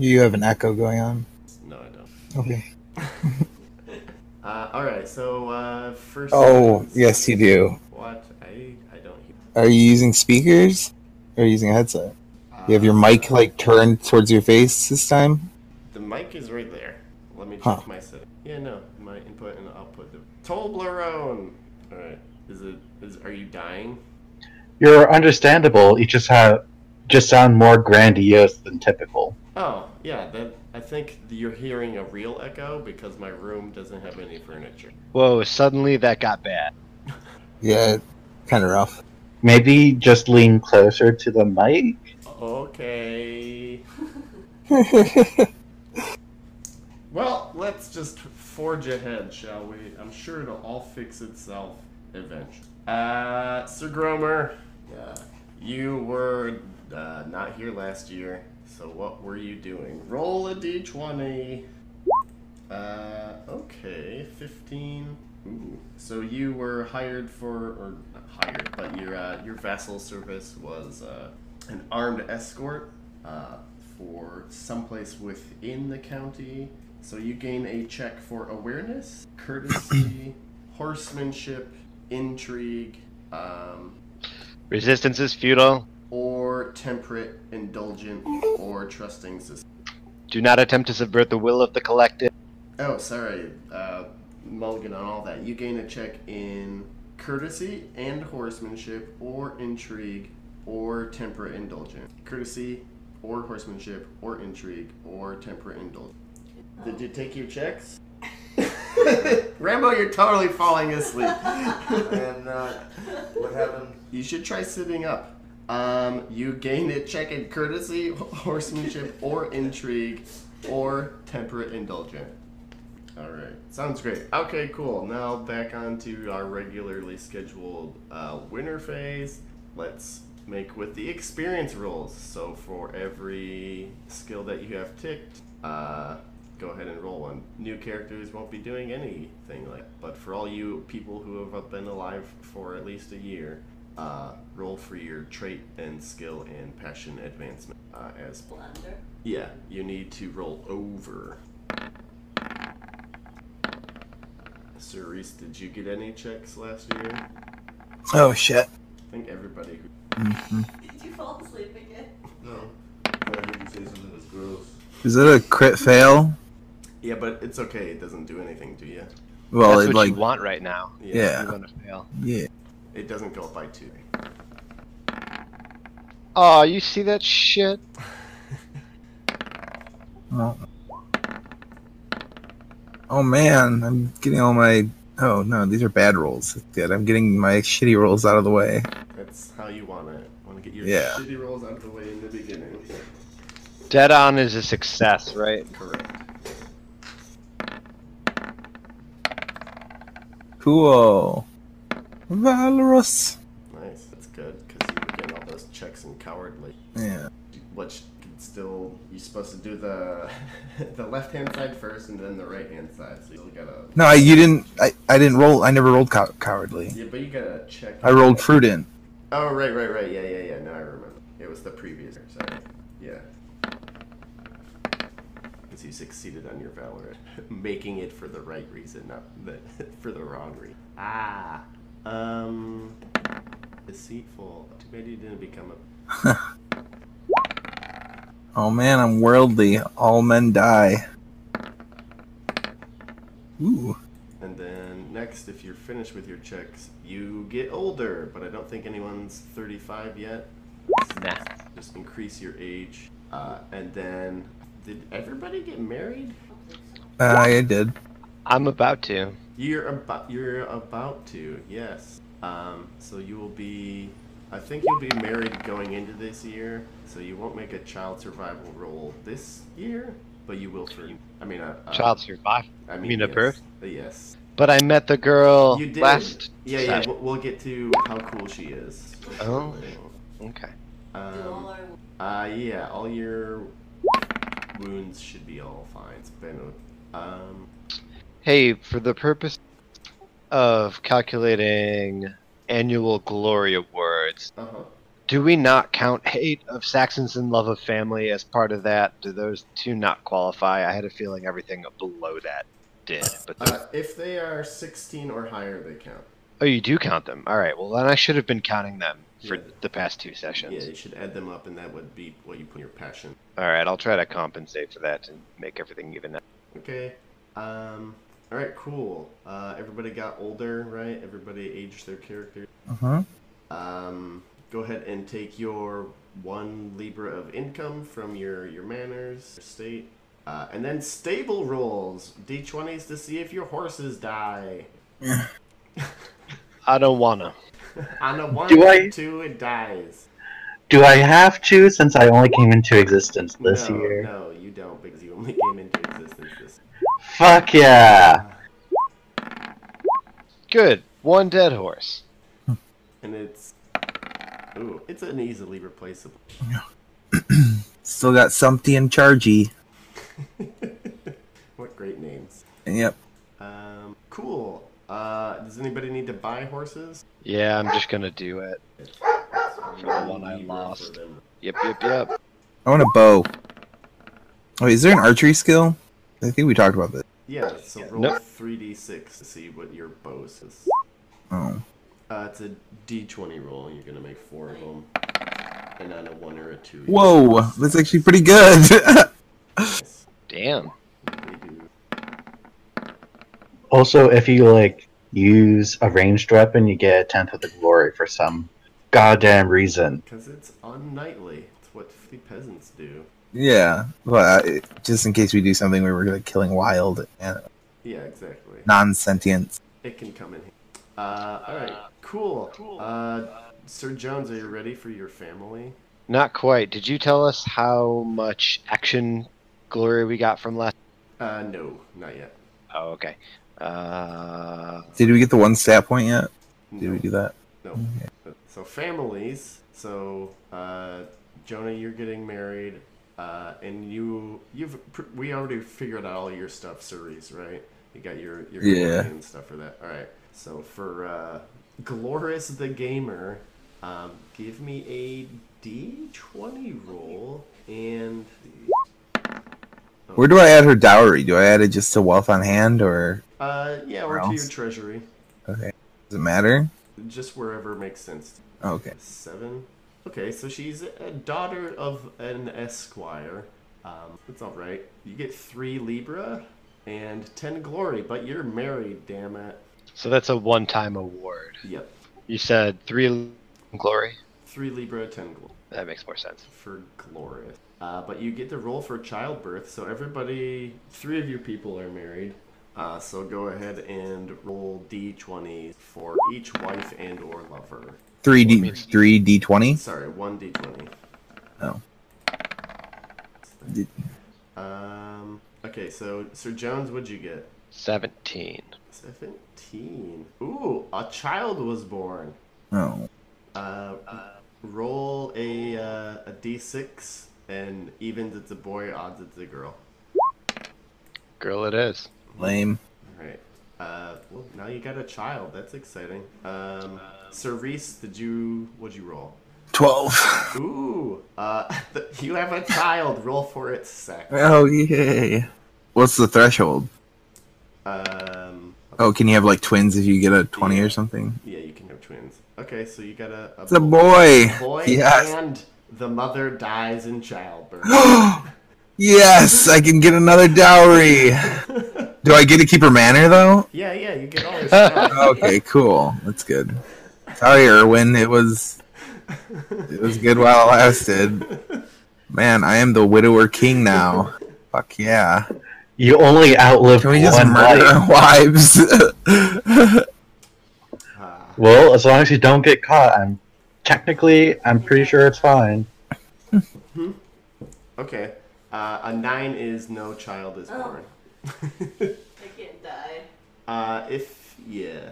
You have an echo going on. No, I don't. Okay. Uh, all right. So uh, first. Oh, sentence- yes, you do. What? I I don't hear. Are you using speakers? Or are you using a headset? You have your Uh, mic like turned towards your face this time? The mic is right there. Let me check Huh. my setting. Yeah, no, my input and output. Toblerone. All right. Is it? Is are you dying? You're understandable. You just have just sound more grandiose than typical. Oh, yeah. That I think you're hearing a real echo because my room doesn't have any furniture. Whoa, suddenly that got bad. Yeah, kind of rough. Maybe just lean closer to the mic. Okay. Well, let's just forge ahead, shall we? I'm sure it'll all fix itself eventually. Uh, Sir Gromer, uh, you were uh, not here last year, so what were you doing? Roll a d20. Uh, okay, 15. Ooh. So you were hired for, or not hired, but your uh, your vassal service was uh, an armed escort uh, for someplace within the county. So you gain a check for awareness, courtesy, horsemanship, intrigue, um, Resistance is futile. Or temperate, indulgent, or trusting system. Do not attempt to subvert the will of the collective. Oh, sorry, uh, mulligan on all that. You gain a check in courtesy and horsemanship, or intrigue, or temperate, indulgent. Courtesy, or horsemanship, or intrigue, or temperate, indulgent. Did you take your checks? Rambo, you're totally falling asleep. And uh, what happened? You should try sitting up. Um, you gain it, check in courtesy, horsemanship, or intrigue, or temperate indulgent. Alright, sounds great. Okay, cool. Now back on to our regularly scheduled uh, winter phase. Let's make with the experience rolls. So for every skill that you have ticked, uh, go ahead and roll one. New characters won't be doing anything like but for all you people who have been alive for at least a year, uh, roll for your trait and skill and passion advancement uh, as Blender. yeah, you need to roll over. Sir Reese, did you get any checks last year? Oh shit. I think everybody who. Mhm. Did you fall asleep again? No. I heard you say something that's gross. Is it a crit fail? Yeah, but it's okay. It doesn't do anything to you. Well, That's it what like you want right now. Yeah. You want to fail. yeah. It doesn't go up by two. Oh, you see that shit? Oh. oh man, I'm getting all my. Oh no, these are bad rolls. That's good. I'm getting my shitty rolls out of the way. That's how you want it. Want to get your Yeah. shitty rolls out of the way in the beginning. Dead on is a success, right? Correct. Cool. Valorous. Nice. That's good because you were getting all those checks and cowardly. Yeah. Which can still you're supposed to do the the left hand side first and then the right hand side. So you gotta. No, you didn't. I, I didn't roll. I never rolled cow- cowardly. Yeah, but you gotta check. I rolled fruit in. Oh right, right, right. Yeah, yeah, yeah. No, I remember. It was the previous. Sorry. Yeah. Because you succeeded on your valor, making it for the right reason, not the for the wrong reason. Ah. Um. Deceitful. Too bad you didn't become a. Oh man, I'm worldly. All men die. Ooh. And then next, if you're finished with your checks, you get older, but I don't think anyone's 35 yet. Nah. Just increase your age. Uh, and then, did everybody get married? Uh, I did. I'm about to. You're about you're about to, yes. Um, so you will be, I think you'll be married going into this year. So you won't make a child survival roll this year, but you will for. I mean, a, a Child survive. I You mean, mean a birth? Uh, Yes. But I met the girl You did. last. Yeah, yeah. We'll, we'll get to how cool she is. Oh. Okay. Um, uh, yeah, all your wounds should be all fine. It's been um, Hey, for the purpose of calculating annual glory awards, uh-huh. Do we not count hate of Saxons and love of family as part of that? Do those two not qualify? I had a feeling everything below that did. But Uh, if they are 16 or higher, they count. oh, you do count them. All right. Well, then I should have been counting them for Yeah. the past two sessions. Yeah, you should add them up, and that would be what you put in your passion. All right. I'll try to compensate for that and make everything even. Okay. Um. All right. Cool. Uh, everybody got older, right? Everybody aged their character. Uh-huh. Um. Go ahead and take your one libra of income from your your manors, your state, uh, and then stable rolls d20s to see if your horses die. I don't wanna. On a one Do I- and two, it dies. Do I have to since I only came into existence this no, year? No, you don't because you only came into existence this. Fuck yeah! Good. One dead horse. And it's ooh, it's an easily replaceable. Still got Sumpty and Chargy. What great names. Yep. Um, cool. Uh, does anybody need to buy horses? Yeah, I'm just gonna do it. For the one I lost. Yep, yep, yep. I want a bow. Wait, is there an archery skill? I think we talked about this. Yeah, so roll Nope. 3d6 to see what your bow says. Oh. Uh, it's a d20 roll, and you're gonna make four of them. And on a one or a two. you Whoa, get that's actually pretty good. nice. Damn. Also, if you like use a ranged weapon, you get a tenth of the glory for some goddamn reason. Because it's unknightly. It's what the peasants do. Yeah, but uh, just in case we do something where we're like killing wild and Yeah, exactly. non-sentients. It can come in. Uh, alright, cool. Uh, Sir Jones, are you ready for your family? Not quite. Did you tell us how much action glory we got from last? Uh, no, not yet. Oh, okay. Uh, Did we get the one stat point yet? Did No. we do that? No. So families. So uh, Jonah, you're getting married, uh, and you you've pr- we already figured out all your stuff, Ceres, right? You got your your Yeah. and stuff for that. All right. So for uh, Glorious the gamer, um, give me a D20 roll and. Where do I add her dowry? Do I add it just to wealth on hand, or Uh, yeah, or Where to your treasury, okay? Does it matter? just wherever makes sense. Okay. Seven. Okay, so she's a daughter of an esquire. Um, it's all right. You get three libra and ten glory, but you're married. Damn it. so that's a one-time award. Yep. You said three glory. Three libra, ten glory That makes more sense. for glorious. Uh, but you get to roll for childbirth. So everybody, three of you people are married. Uh, so go ahead and roll d20 for each wife and or lover. Three D, means- three D twenty. Sorry, one d20. Oh. Um. Okay, so Sir Jones, what'd you get? Seventeen. Seventeen. Ooh, a child was born. Oh. Uh, roll a uh, a d6, and evens it's a boy, odds it's a girl. Girl, it is. Lame. All right. Uh, well, now you got a child. That's exciting. Um, Sir Reese, did you what'd you roll? Twelve. Ooh, uh, you have a child. Roll for its sex. Oh yay! What's the threshold? Um, Oh, can you have like twins if you get a twenty or something? yeah, you can have twins. Okay, so you got a, a It's a boy. boy Yes. and the mother dies in childbirth. yes, I can get another dowry. Do I get to keep her manor though? yeah, yeah, you get all your stuff. Okay, cool. That's good. Sorry, Erwin. It was it was good while it lasted. Man, I am the widower king now. Fuck yeah. You only outlive Can we just one murder life. our wives? Well, as long as you don't get caught, I'm technically I'm pretty sure it's fine. okay, uh, a nine is no child is Oh. born. I can't die. Uh, if yeah,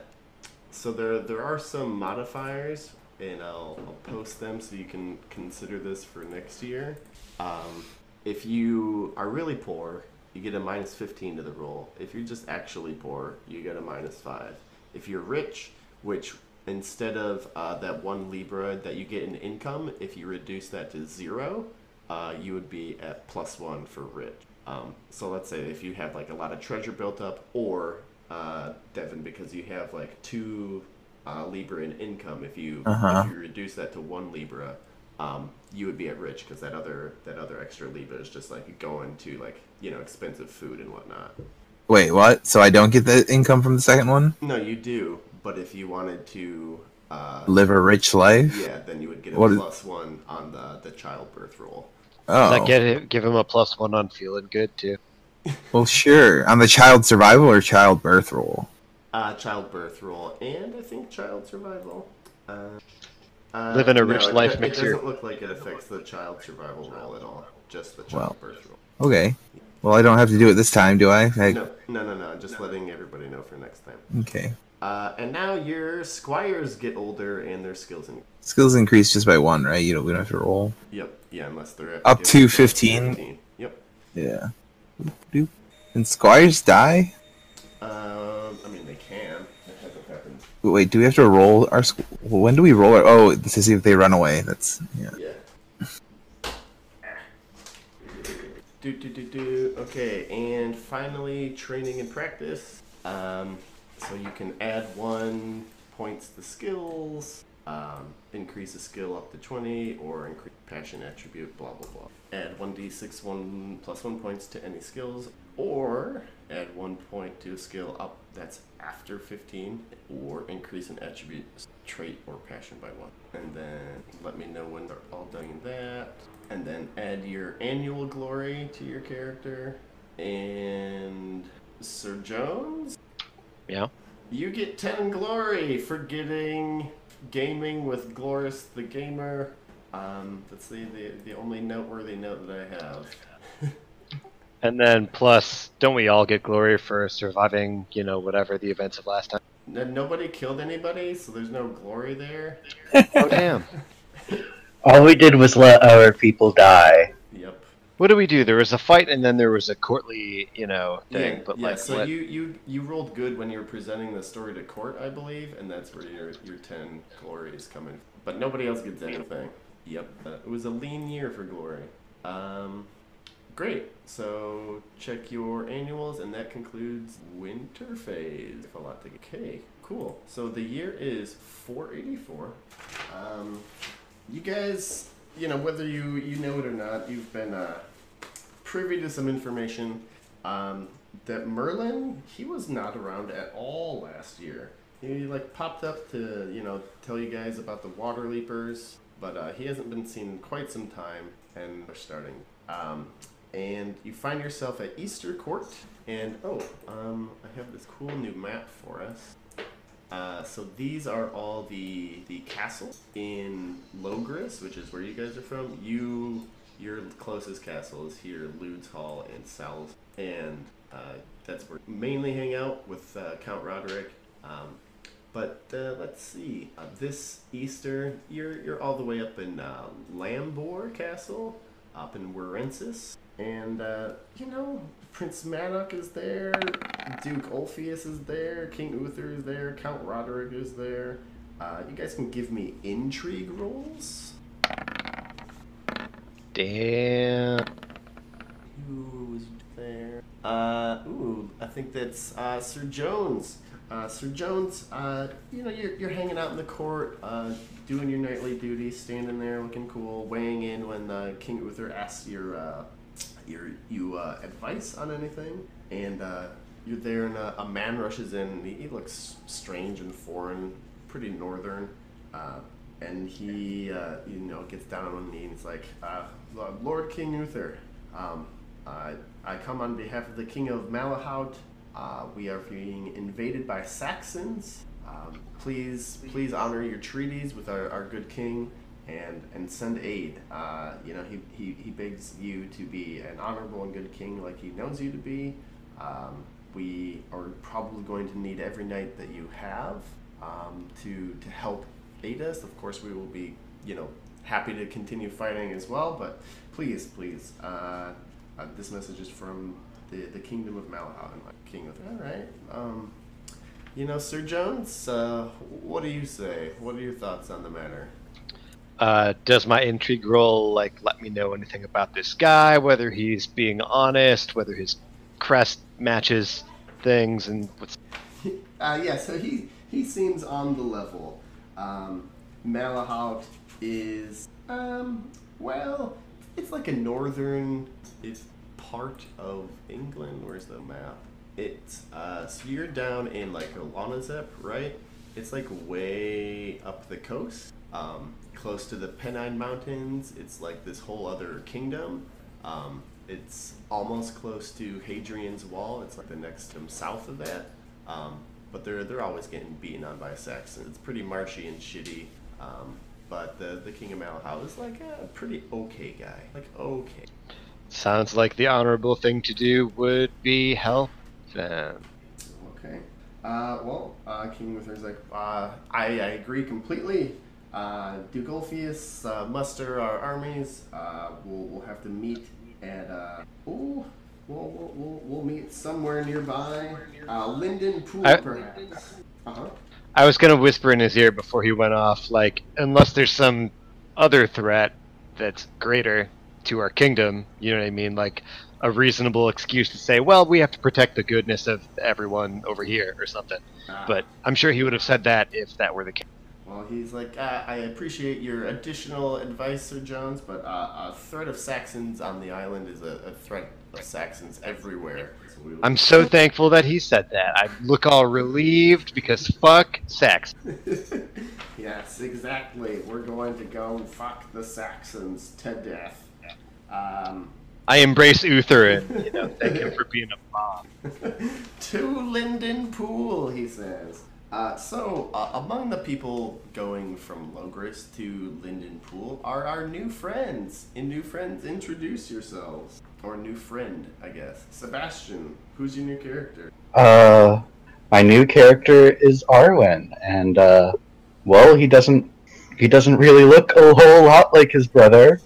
so there there are some modifiers, and I'll, I'll post them so you can consider this for next year. Um, if you are really poor, you get a minus fifteen to the roll. If you're just actually poor, you get a minus five. If you're rich, which instead of uh, that one libra that you get in income, if you reduce that to zero, uh, you would be at plus one for rich. Um, so let's say if you have like a lot of treasure built up, or uh, Devin, because you have like two uh, libra in income, if you Uh-huh. if you reduce that to one libra, um, you would be at rich because that other that other extra libra is just like going to like you know expensive food and whatnot. Wait, what? So I don't get the income from the second one? No, you do, but if you wanted to. Uh, Live a rich life? Yeah, then you would get a What is- plus one on the, the childbirth roll. Oh. That get it, give him a plus one on feeling good too. Well, sure. On the child survival or childbirth roll? Uh, childbirth roll, and I think child survival. Uh, uh, Living a rich it, life it, makes It doesn't look like it affects the child survival roll at all. Just the Well. childbirth roll. Okay. Well, I don't have to do it this time, do I? I No, no, no, no. Just letting everybody know for next time. Okay. Uh, and now your squires get older and their skills. increase. Skills increase just by one, right? You don't. We don't have to roll. yep. Yeah, unless they're at Up to 15? Yep. Yeah. And squires die. Um, I mean, they can. That hasn't happened. Wait, do we have to roll our? squ- When do we roll our? Oh, to see if they run away. That's yeah. Yeah. Do do do do. Okay, and finally, training and practice. Um, so you can add one points to skills, um, increase a skill up to twenty, or increase passion attribute. Blah blah blah. Add one d six one plus one points to any skills, or add one point to a skill up that's after fifteen, or increase an attribute trait or passion by one. And then let me know when they're all done that. And then add your annual glory to your character. And Sir Jones, Yeah. you get 10 glory for getting gaming with Glorious the Gamer. Um, that's the, the, the only noteworthy note that I have. And then plus, don't we all get glory for surviving, you know, whatever the events of last time? N- nobody killed anybody, so there's no glory there. Oh damn. All we did was let our people die. Yep. What do we do? There was a fight and then there was a courtly, you know, thing. yeah, but yeah, like, so what- you, you you rolled good when you were presenting the story to court, I believe, and that's where your your ten glories come in. But nobody else gets anything. Yep, it was a lean year for glory. Um, great. So check your annuals, and that concludes winter phase. A lot to get. Okay, cool. So the year is 484. Um, you guys, you know, whether you you know it or not, you've been uh, privy to some information um, that Merlin he was not around at all last year. He like popped up to you know tell you guys about the water leapers, but uh, he hasn't been seen in quite some time, and they're starting. Um, and you find yourself at Easter Court, and oh, um, I have this cool new map for us. Uh, so these are all the the castles in Logris, which is where you guys are from. You your closest castle is here, Lude's Hall and Sal's, and uh, that's where you mainly hang out with uh, Count Roderick. Um, but uh, let's see, uh, this Easter you're you're all the way up in uh, Lambor Castle, up in Warensis, and uh, you know Prince Madoc is there, Duke Ulfius is there, King Uther is there, Count Roderick is there. Uh, you guys can give me intrigue rolls. Damn. Who was there? Uh, ooh, I think that's uh, Sir Jones. Uh, Sir Jones, uh, you know, you're, you're hanging out in the court, uh, doing your nightly duties, standing there looking cool, weighing in when uh, King Uther asks your, uh, your you uh, advice on anything, and uh, you're there, and uh, a man rushes in. He, he looks strange and foreign, pretty northern, uh, and he, uh, you know, gets down on one knee and he's like, uh, "Lord King Uther, um, I, I come on behalf of the King of Malahaut. Uh, we are being invaded by Saxons. Um, please, please honor your treaties with our, our good king." and and send aid. Uh, you know, he, he, he begs you to be an honorable and good king like he knows you to be. Um, we are probably going to need every knight that you have um, to to help aid us. Of course, we will be you know happy to continue fighting as well. But please, please, uh, uh, this message is from the, the kingdom of Malahaut and my king of all right. Um, you know, Sir Jones, uh, what do you say? What are your thoughts on the matter? Uh, does my intrigue roll like let me know anything about this guy? Whether he's being honest, whether his crest matches things, and what's Uh, yeah, so he he seems on the level. Um, Malahaut is um, well, it's like a northern it's part of England. Where's the map? It's uh, so you're down in like Olanazep, right? It's like way up the coast, um, close to the Pennine Mountains. It's like this whole other kingdom. Um, it's almost close to Hadrian's Wall. It's like the next um, south of that. Um, but they're they're always getting beaten on by Saxons. It's pretty marshy and shitty. Um, but the the King of Malahaut is like a pretty okay guy. Like okay. sounds like the honorable thing to do would be help them. Okay. Uh, well, uh, King Luther's like, uh, I, I agree completely. Uh, Duke Ulfius, uh, muster our armies. Uh, we'll, we'll have to meet at, uh, ooh, we'll, we'll, we'll, we'll meet somewhere nearby. Uh, Linden Pool, I- perhaps. Uh-huh. I was gonna whisper in his ear before he went off, like, unless there's some other threat that's greater to our kingdom, you know what I mean? Like, a reasonable excuse to say, well, we have to protect the goodness of everyone over here or something. Uh, But I'm sure he would have said that if that were the case. Well, he's like, uh, I appreciate your additional advice, Sir Jones, but uh, a threat of Saxons on the island is a, a threat of Saxons everywhere. We- I'm so thankful that he said that. I look all relieved because fuck sex. yes, exactly. We're going to go fuck the Saxons to death. Um, I embrace Uther and you know thank him for being a mom. to Linden Pool, he says. Uh, so, uh, among the people going from Logris to Linden Pool are our new friends. And new friends, introduce yourselves. Or new friend, I guess. Sebastian, who's your new character? Uh, my new character is Arwen, and uh, well, he doesn't he doesn't really look a whole lot like his brother,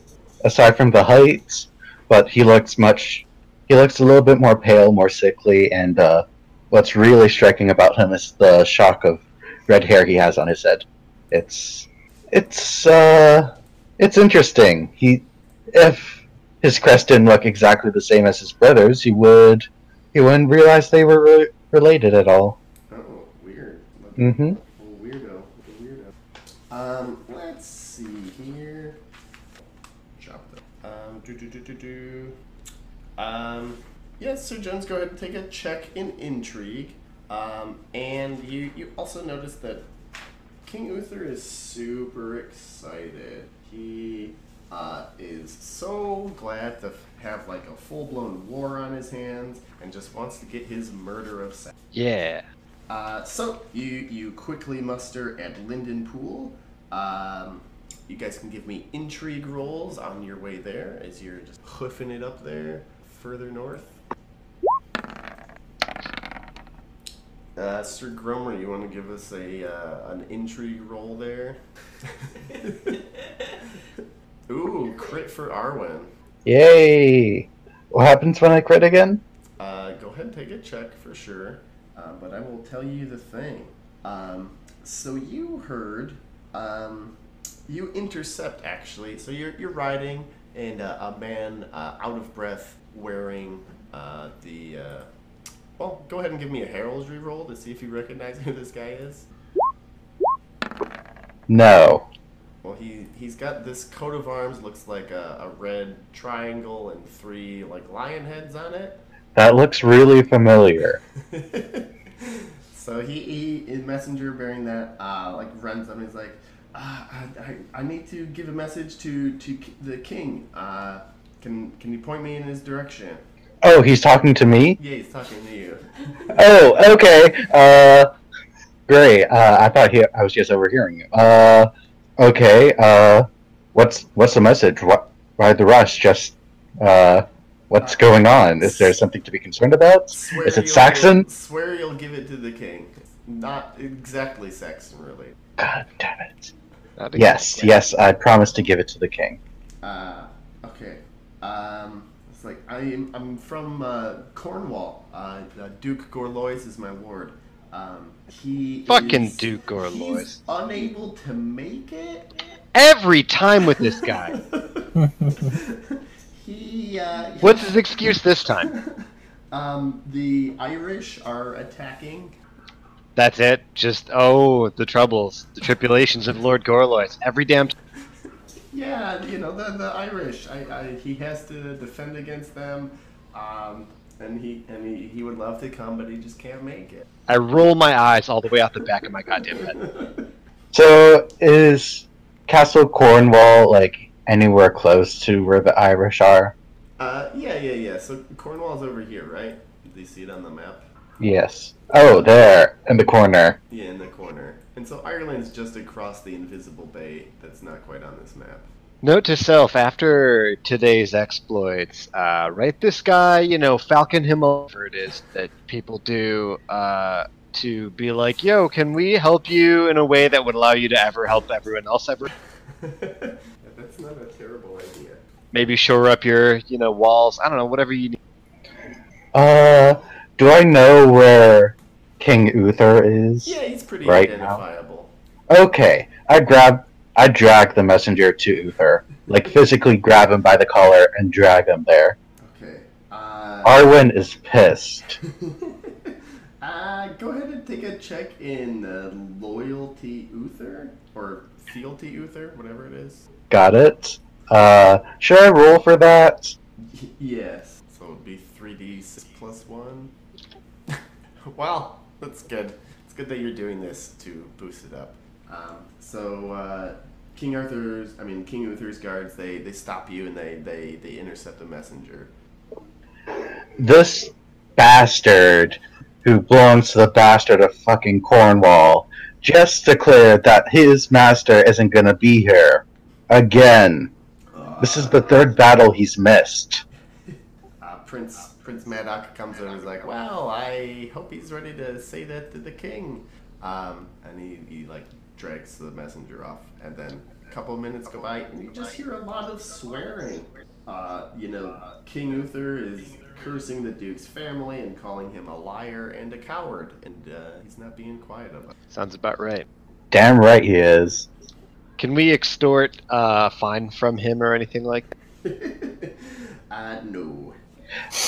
aside from the height. But he looks much he looks a little bit more pale, more sickly, and uh, what's really striking about him is the shock of red hair he has on his head. It's it's uh, it's interesting. He if his crest didn't look exactly the same as his brother's, he would he wouldn't realize they were re- related at all. Oh, weird. Mm-hmm. Weirdo. Weirdo. Um, let's see here. Chop that. Um, do do do do do. Um, yes, Sir Jones, go ahead and take a check in intrigue. Um, and you you also notice that King Uther is super excited. He uh, is so glad to have like a full blown war on his hands and just wants to get his murder of Sa- Yeah. uh, so you you quickly muster at Linden Pool. Um, you guys can give me intrigue rolls on your way there as you're just hoofing it up there further north. Uh, Sir Gromer, you want to give us a uh, an intrigue roll there? Ooh, crit for Arwen. Yay! What happens when I crit again? Uh, go ahead and take a check for sure. Uh, but I will tell you the thing. Um, so you heard, um, you intercept actually. So you're, you're riding, and uh, a man uh, out of breath wearing uh, the. Well, go ahead and give me a heraldry roll to see if you recognize who this guy is. No. Well, he he's got this coat of arms. Looks like a, a red triangle and three like lion heads on it. That looks really familiar. so he, he in messenger bearing that uh, like runs up and he's like uh, I, I, I need to give a message to to the king uh, can can you point me in his direction Oh, he's talking to me? yeah he's talking to you Oh, okay. Uh, great. Uh, I thought he, I was just overhearing you. Uh, okay. Uh, what's what's the message? What? Why the rush? Just uh, what's going on? Is there something to be concerned about? swear Is it you'll- Saxon? swear you'll give it to the king not exactly Saxon really God damn it! Yes, yes. I promise to give it to the king. Uh, okay. Um, it's like I'm I'm from uh, Cornwall. Uh, uh, Duke Gorlois is my lord. Um, he Fucking is- Duke Gorlois. He's unable to make it. Every time with this guy. he. Uh, What's his excuse this time? Um, the Irish are attacking. That's it. Just oh, the troubles, the tribulations of Lord Gorlois. Every damn. T- Yeah, you know the the Irish. I, I he has to defend against them. Um, and he and he, he would love to come, but he just can't make it. I roll my eyes all the way out the back of my goddamn head. So is Castle Cornwall like anywhere close to where the Irish are? Uh, yeah, yeah, yeah. So Cornwall's over here, right? Do you see it on the map? Yes. Oh, there in the corner. Yeah, in the corner. And so Ireland's just across the invisible bay that's not quite on this map. Note to self: after today's exploits, uh, write this guy, you know, falcon him over. It is that people do uh, to be like, "Yo, can we help you in a way that would allow you to ever help everyone else ever?" that's not a terrible idea. Maybe shore up your, you know, walls. I don't know, whatever you need. Uh, do I know where King Uther is? Yeah, he's pretty Right now. identifiable. Okay, I grab, I drag the messenger to Uther, like physically grab him by the collar and drag him there. Okay. Uh, Arwen is pissed. uh, go ahead and take a check in uh, loyalty Uther or fealty Uther, whatever it is. Got it. Uh, should I roll for that? Y- yes. So it'd be three d six plus one. wow, that's good. It's good that you're doing this to boost it up. Um, so uh, King Arthur's, I mean King Uther's guards, they they stop you and they they they intercept the messenger. This bastard who belongs to the bastard of fucking Cornwall just declared that his master isn't gonna be here. Again. This is the third battle he's missed. Uh, Prince Prince Madoc comes in and is like, "Well, I hope he's ready to say that to the king." Um, and he, he like drags the messenger off, and then a couple of minutes go by, and you just hear a lot of swearing. Uh, you know, King Uther is cursing the duke's family and calling him a liar and a coward, and uh, he's not being quiet about it. Sounds about right. Damn right he is. Can we extort uh, fine from him or anything like that? it. uh, no.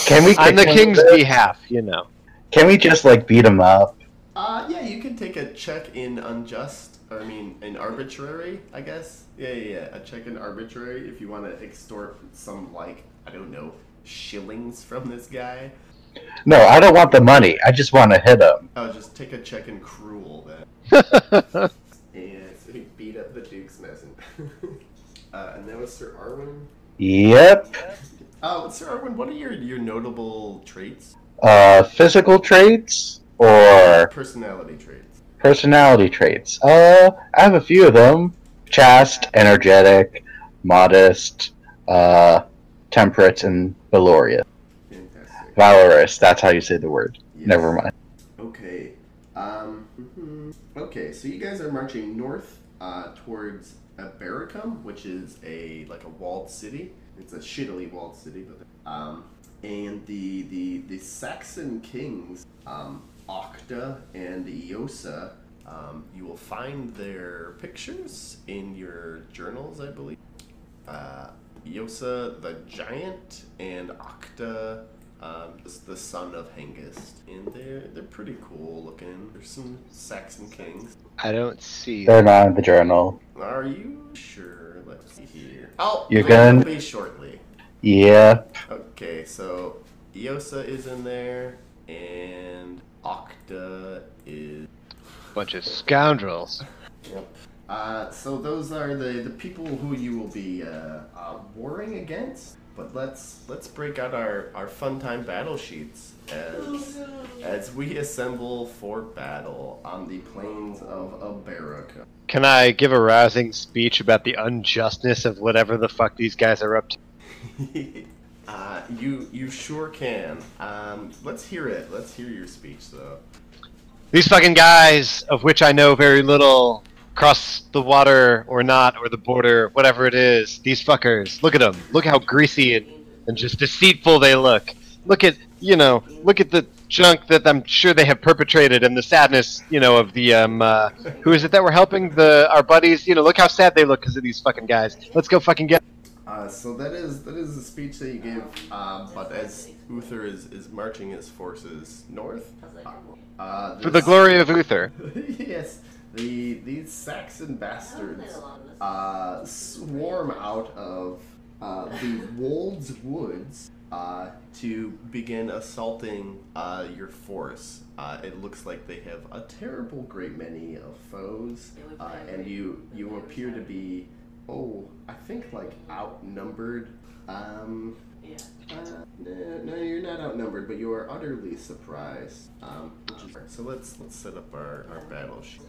Can we On kick the king's behalf, you know. Can we just like beat him up? Uh, yeah, you can take a check in unjust, or I mean, in arbitrary, I guess. Yeah, yeah, yeah, a check in arbitrary if you want to extort some, like, I don't know, shillings from this guy. No, I don't want the money. I just want to hit him. Oh, just take a check in cruel then. And so he beat up the Duke's messenger. uh, and that was Sir Arwen. Yep. Oh, Sir Arwen, what are your, your notable traits? Uh, physical traits or Personality traits. personality traits? Uh, I have a few of them. Chaste, energetic, modest, uh, temperate, and valorous. Fantastic. Valorous, that's how you say the word. Yes. Never mind. Okay. Um, mhm. Okay, so you guys are marching north uh, towards Abericum, which is a like a walled city. It's a shittily walled city, but um, and the the the Saxon kings, um, Octa and Eosa, um, you will find their pictures in your journals, I believe. Uh, Eosa the giant and Octa um, is the son of Hengist, and they're they're pretty cool looking. There's some Saxon kings. I don't see. They're not in the journal. Are you sure? Let's see here. Oh, You're they good? will be shortly. Yeah. Okay, so Eosa is in there, and Octa is. Bunch of scoundrels. Yep. Uh, so those are the, the people who you will be uh, uh, warring against. But let's let's break out our, our fun time battle sheets as as we assemble for battle on the plains of Aberica. Can I give a rousing speech about the unjustness of whatever the fuck these guys are up to? uh, you you sure can. Um, let's hear it. Let's hear your speech though. These fucking guys, of which I know very little, cross the water or not, or the border, whatever it is. These fuckers, look at them. Look how greasy and, and just deceitful they look. Look at, you know, look at the junk that I'm sure they have perpetrated, and the sadness, you know, of the um, uh, who is it that we're helping? The our buddies. You know, look how sad they look because of these fucking guys. Let's go fucking get. Uh, so that is that is the speech that you gave. Uh, but as Uther is, is marching his forces north, uh, For the glory of Uther. yes, the these Saxon bastards uh, swarm out of uh, the Wolds Woods uh, to begin assaulting uh, your force. Uh, it looks like they have a terrible great many of foes, uh, and you you appear to be oh I think like outnumbered. Um, Yeah. uh, no, no, you're not outnumbered, but you are utterly surprised. Um, which is, so let's let's set up our, our battle sheet.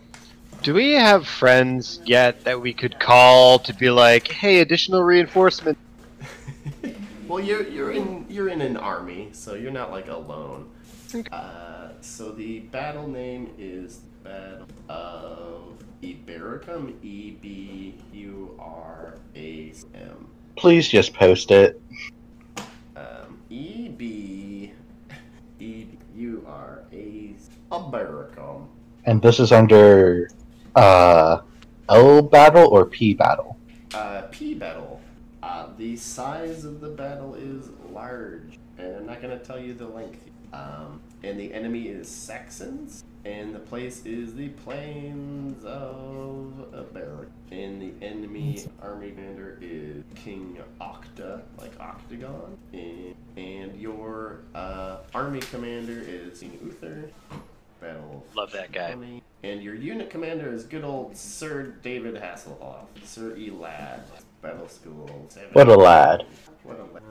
Do we have friends yet that we could call to be like, hey, additional reinforcement? well, you're you're in you're in an army, so you're not like alone. Uh, so the battle name is Battle of Ibericum. E B U R A M. Please just post it. Um, E B E U R A Ibericum. And this is under uh, L battle or P battle. Uh, P battle. Uh, the size of the battle is large, and I'm not going to tell you the length. Um, and the enemy is Saxons, and the place is the plains of Aberic. And the enemy army commander is King Octa, like Octagon. And, and your uh, army commander is King Uther. Battle. Love that guy. And your unit commander is good old Sir David Hasselhoff. Sir Elad. Battle School. seven. What a lad. What a lad.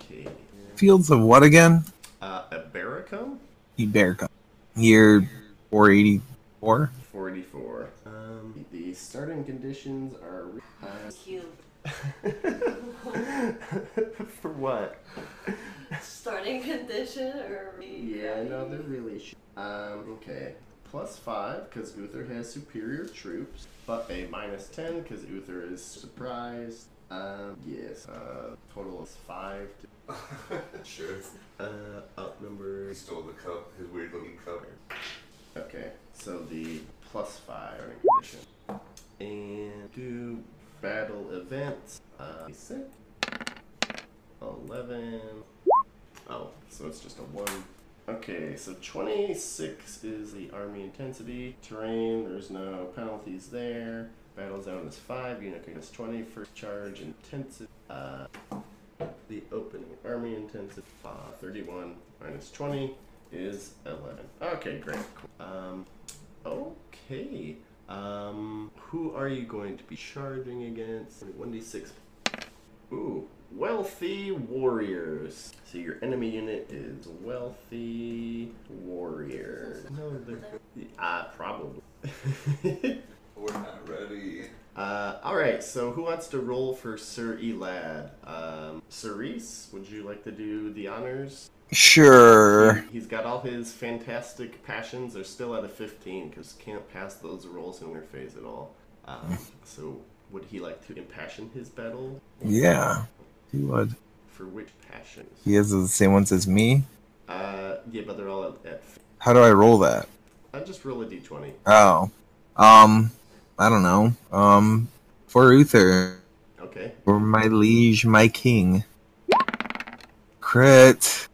Okay. Fields of what again? Uh, Ibericum? Iberica. Year 484. 44. Um, the starting conditions are. Uh, Cute. for what? Starting condition or Yeah, no, they're really sh- Um, okay. Plus 5, because Uther has superior troops, but a minus 10, because Uther is surprised. Um, yes, uh, total is 5. sure. To, uh, outnumbered. He stole the cup, his weird looking cup. Okay, so the plus 5 starting condition. And do battle events. Uh, 6, 11. Oh, so it's just a 1. Okay, so 26 is the army intensity. Terrain, there's no penalties there. Battle zone is 5. Unit is 20. First charge intensity. Uh, the opening army intensity. Uh, 31 minus 20 is 11. Okay, great. Um, okay. Um, who are you going to be charging against? 1d6. Ooh, wealthy warriors. So your enemy unit is wealthy warriors. No, they're uh, probably. We're not ready. uh, all right. So who wants to roll for Sir Elad? Um, Cerise, would you like to do the honors? Sure. He's got all his fantastic passions. They're still at a 15 because can't pass those rolls in their phase at all. Um, so would he like to impassion his battle? Yeah. He would. For which passions? He has the same ones as me. Uh, yeah, but they're all at. at How do I roll that? I just roll a d20. Oh. Um, I don't know. Um, for Uther, Okay. for my liege, my king. Crit.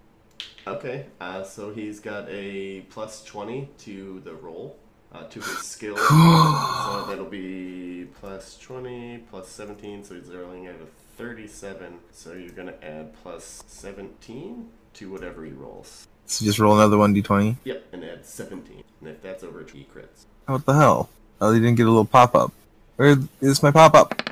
Okay. Uh, so he's got a plus 20 to the roll, uh, to his skill. so that'll be plus 20, plus 17, so he's rolling at a 37. So you're going to add plus 17 to whatever he rolls. So just roll another 1d20. Yep, and add 17. And if that's over, he crits. What the hell? Oh, you didn't get a little pop up. Where is my pop up?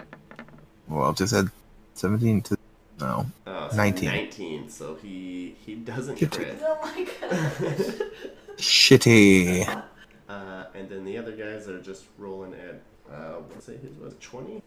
Well, it just said 17 to. No. Uh, so 19. 19, so he he doesn't Get crit. Oh my gosh. Shitty. Uh, and then the other guys are just rolling at, uh, let's say his was 20.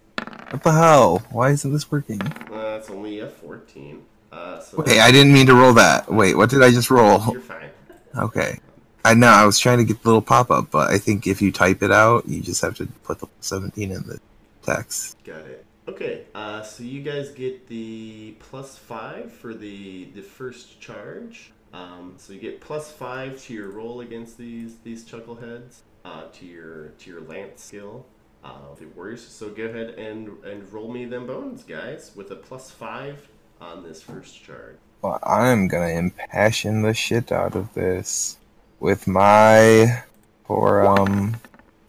What the hell? Why isn't this working? Uh, it's only a 14. Uh, so Wait, I didn't mean to roll that. Wait, what did I just roll? You're fine. Okay. I know, I was trying to get the little pop up, but I think if you type it out, you just have to put the 17 in the text. Got it. Okay, uh, so you guys get the plus five for the the first charge. Um, so you get plus five to your roll against these these chuckleheads, uh, to your to your lance skill. Uh, the warriors. So go ahead and and roll me them bones, guys, with a plus five on this first charge. Well, I'm gonna impassion the shit out of this with my for um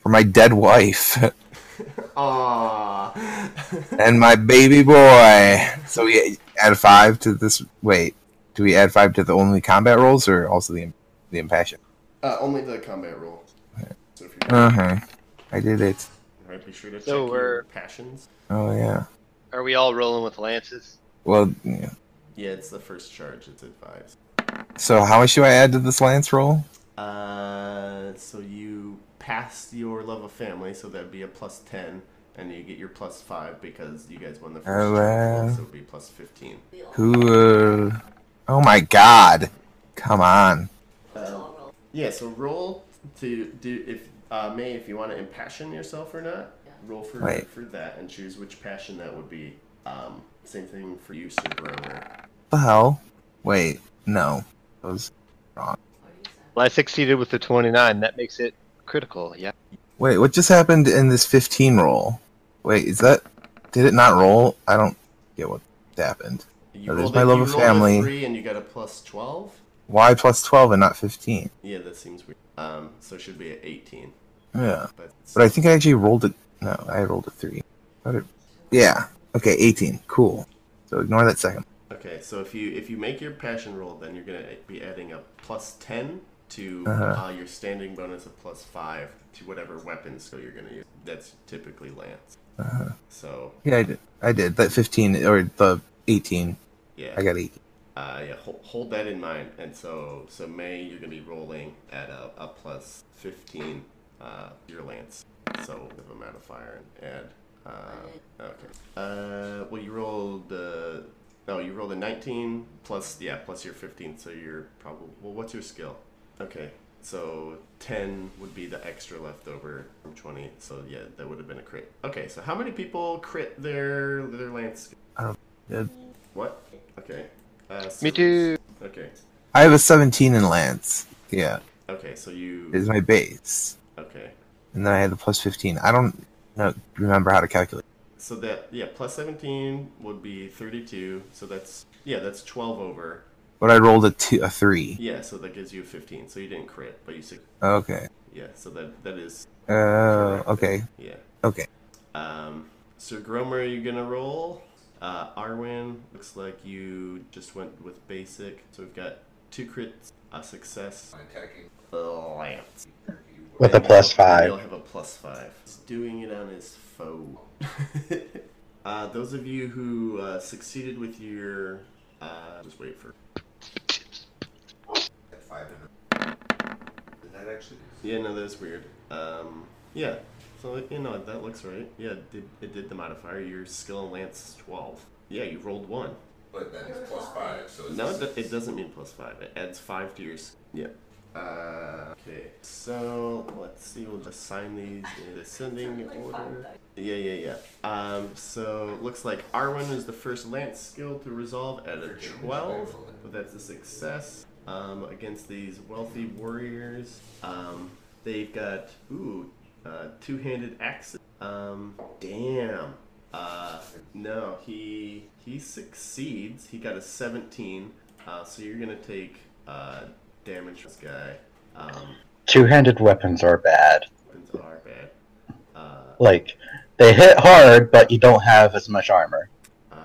for my dead wife Aww. and my baby boy. So we add five to this. Wait, do we add five to the only combat rolls or also the the impassion? uh, only the combat roll. So if Uh huh. I did it. Right, be sure to check So your we're- passions. Oh yeah. Are we all rolling with lances? Well, yeah. Yeah, it's the first charge. It's advised. So how much do I add to this lance roll? Uh, so you pass your love of family, so that'd be a plus ten, and you get your plus five because you guys won the first Oh, charge, wow. so it'd be plus fifteen. Who? Uh... Oh my God! Come on. Uh, yeah, so roll to do if uh, May, if you want to impassion yourself or not. Roll for Wait. for that and choose which passion that would be. Um, same thing for you, Sir Grover. the hell? Wait, no. That was wrong. Well, I succeeded with the 29. That makes it critical. Yeah. Wait, what just happened in this 15 roll? Wait, is that. Did it not roll? I don't get what happened. You Oh, there's rolled my a- love you of rolled a family. three and you got a plus twelve. Why plus 12 and not 15? Yeah, that seems weird. Um, so it should be at eighteen. Yeah. But, But I think I actually rolled it. No, I rolled a 3. How did- Yeah. Okay, 18. Cool. So ignore that second. Okay, so if you if you make your passion roll, then you're gonna be adding a plus ten to Uh-huh. uh, your standing bonus of plus five to whatever weapon skill you're gonna use. That's typically lance. Uh-huh. So Yeah, I did. I did. That 15, or the 18. yeah, I got 18. uh, yeah. Hold, hold that in mind. And so so May, you're gonna be rolling at a, a plus fifteen uh, your lance. So with a modifier and add. Uh, okay. Uh, well, you rolled the. No, you rolled a 19 plus yeah plus your 15, so you're probably well. What's your skill? Okay, so 10 would be the extra left over from 20. So yeah, that would have been a crit. Okay, so how many people crit their their lance? Good. What? Okay. Uh, Me too. Okay. I have a 17 in Lance. Yeah, Okay, so you. is my base. Okay. And then I had the plus 15. I don't know, remember how to calculate. So that yeah, plus 17 would be 32. So that's yeah, that's 12 over. But I rolled a, two, a 3. Yeah, so that gives you a 15. So you didn't crit, but you said Okay. yeah. So that that is Uh, okay. yeah. Okay. Um, Sir Gromer, are you gonna roll? Uh, Arwen, looks like you just went with basic. So we've got two crits, a success, My attacking. lance. With a plus five. He'll have a plus five. He's doing it on his foe. uh, those of you who uh, succeeded with your, uh, just wait for. At five and Did that actually? Yeah, no, that's weird. Um, yeah. So you know that looks right. Yeah, it did, it did the modifier. Your skill and lance twelve. Yeah, you rolled one. But then it's plus five, so it's No, it, do- it doesn't mean plus five. It adds five to your. Yeah. Uh, okay, so let's see. We'll just sign these in descending order. Yeah, yeah, yeah. Um, so looks like Arwen is the first lance skill to resolve at a twelve, but that's a success. Um, against these wealthy warriors, um, they've got ooh, uh, two-handed axes. Um, damn. Uh, no, he he succeeds. He got a 17. Uh, so you're gonna take uh, damage. This guy. Um, Two-handed weapons are bad. weapons are bad. Uh, Like they hit hard, but you don't have as much armor. uh,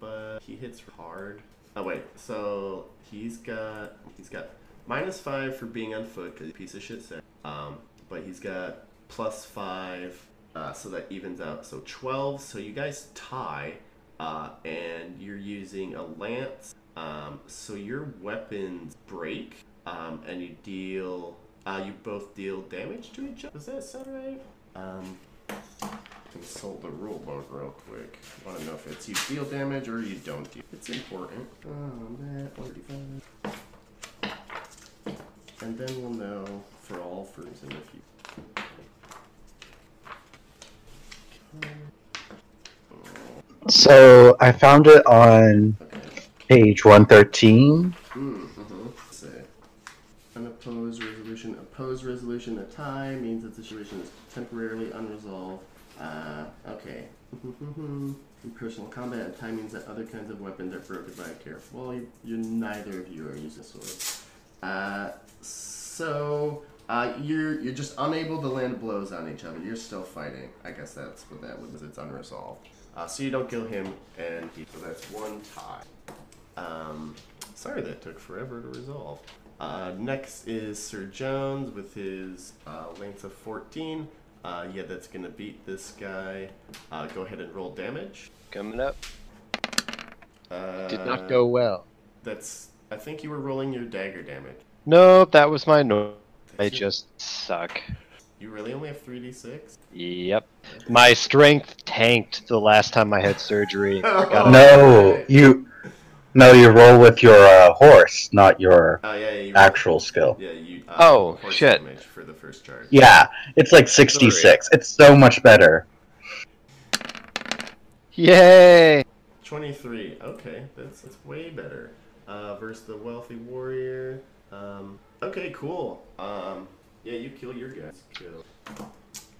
but he hits hard. Oh wait, so he's got he's got minus five for being on foot because he's a piece of shit set. Um, but he's got plus five, uh, so that evens out. So twelve. So you guys tie, uh, and you're using a lance. Um, so your weapons break, um, and you deal. Uh, you both deal damage to each other. Does that sound right? Um, consult the rule book real quick. I Want to know if it's you deal damage or you don't deal. It's important. Um, that 1d5. And then we'll know for all fruits in the future. So I found it on Okay. page 113. Mm-hmm. say? Unopposed resolution. Opposed resolution. A tie means that the situation is temporarily unresolved. Uh, okay. Personal combat, a tie means that other kinds of weapons are broken by a careful. Well, you, you neither of you are using swords. Uh, so uh, you're you're just unable to land blows on each other. You're still fighting. I guess that's what that was. It's unresolved. Uh, so you don't kill him, and he, so that's one tie. Um, sorry that took forever to resolve. Uh, next is Sir Jones with his uh, length of 14. Uh, yeah, that's gonna beat this guy. Uh, go ahead and roll damage. Coming up. Uh, Did not go well. That's. I think you were rolling your dagger damage. No, that was my no. I just suck. You really only have 3d6? Yep. My strength tanked the last time I had surgery. I got No, you. No, you roll with your uh, horse, not your Oh yeah, yeah. You actual skill. Yeah, you. Uh, Oh, horse shit. Damage for the first charge. Yeah, it's like 66. It's so much better. Yay! 23. Okay, that's, that's way better. Uh, versus the wealthy warrior. Um, okay, cool. Um, yeah, you kill your guys. Kill.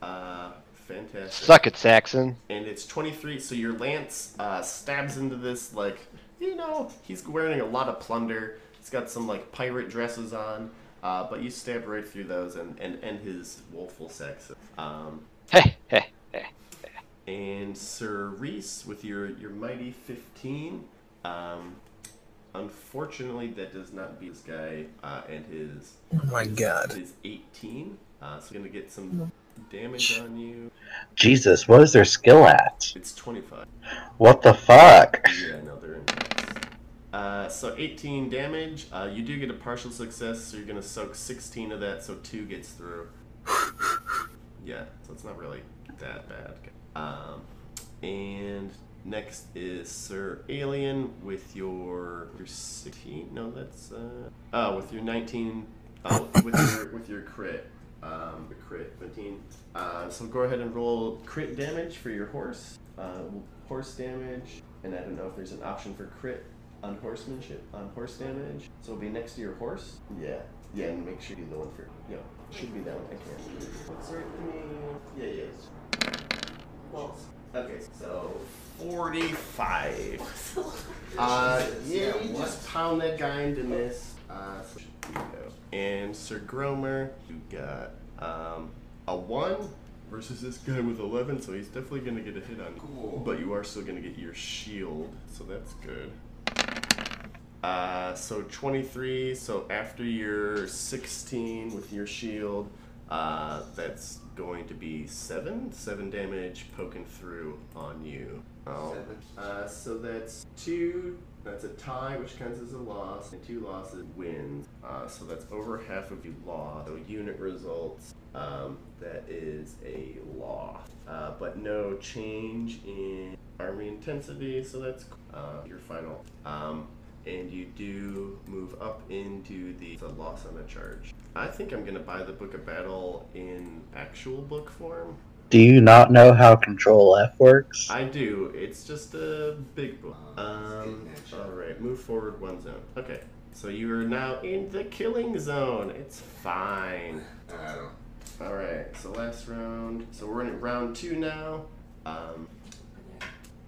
Uh, fantastic. Suck it, Saxon. And it's 23, so your lance uh, stabs into this, like, you know, he's wearing a lot of plunder. He's got some, like, pirate dresses on. Uh, but you stab right through those and, and end his woeful sex. Um, Hey, hey, hey. and Sir Reese with your your mighty fifteen. Um, unfortunately, that does not beat this guy uh, and his Oh my god. his eighteen. Uh, so gonna get some damage on you. Jesus, what is their skill at? It's twenty five. What the fuck? Yeah, no, they're intense. Uh, so 18 damage. Uh, you do get a partial success, so you're gonna soak 16 of that, so two gets through. Yeah, so it's not really that bad. Um, and next is Sir Alien with your your 16. No, that's uh oh with your 19. Oh, with your with your crit. Um, the crit 15. Uh, so go ahead and roll crit damage for your horse. Uh, horse damage, and I don't know if there's an option for crit on horsemanship on horse damage. So it'll be next to your horse. Yeah. Yeah, and make sure you do the one for you know, should be that one. I can't. What's right to me? Yeah, yes. Well, okay, so 45. Uh, yeah, you just pound that guy into miss. Uh, so there you go. And Sir Gromer, you got um, a 1 versus this guy with 11, so he's definitely going to get a hit on you. Cool. But you are still going to get your shield, so that's good. Uh, so 23, so after your 16 with your shield, uh, that's going to be 7. 7 damage poking through on you. Oh. Seven. Uh, so that's 2. That's a tie, which counts as a loss, and two losses wins. Uh, so that's over half of you lost. So unit results, um, that is a loss. Uh, but no change in army intensity, so that's uh, your final. Um, and you do move up into the, the loss on a charge. I think I'm gonna buy the Book of Battle in actual book form. Do you not know how Control F works? I do. It's just a big book. Um, all right, move forward one zone. Okay, so you are now in the killing zone. It's fine. I don't. All right, so last round. So we're in round two now. Um,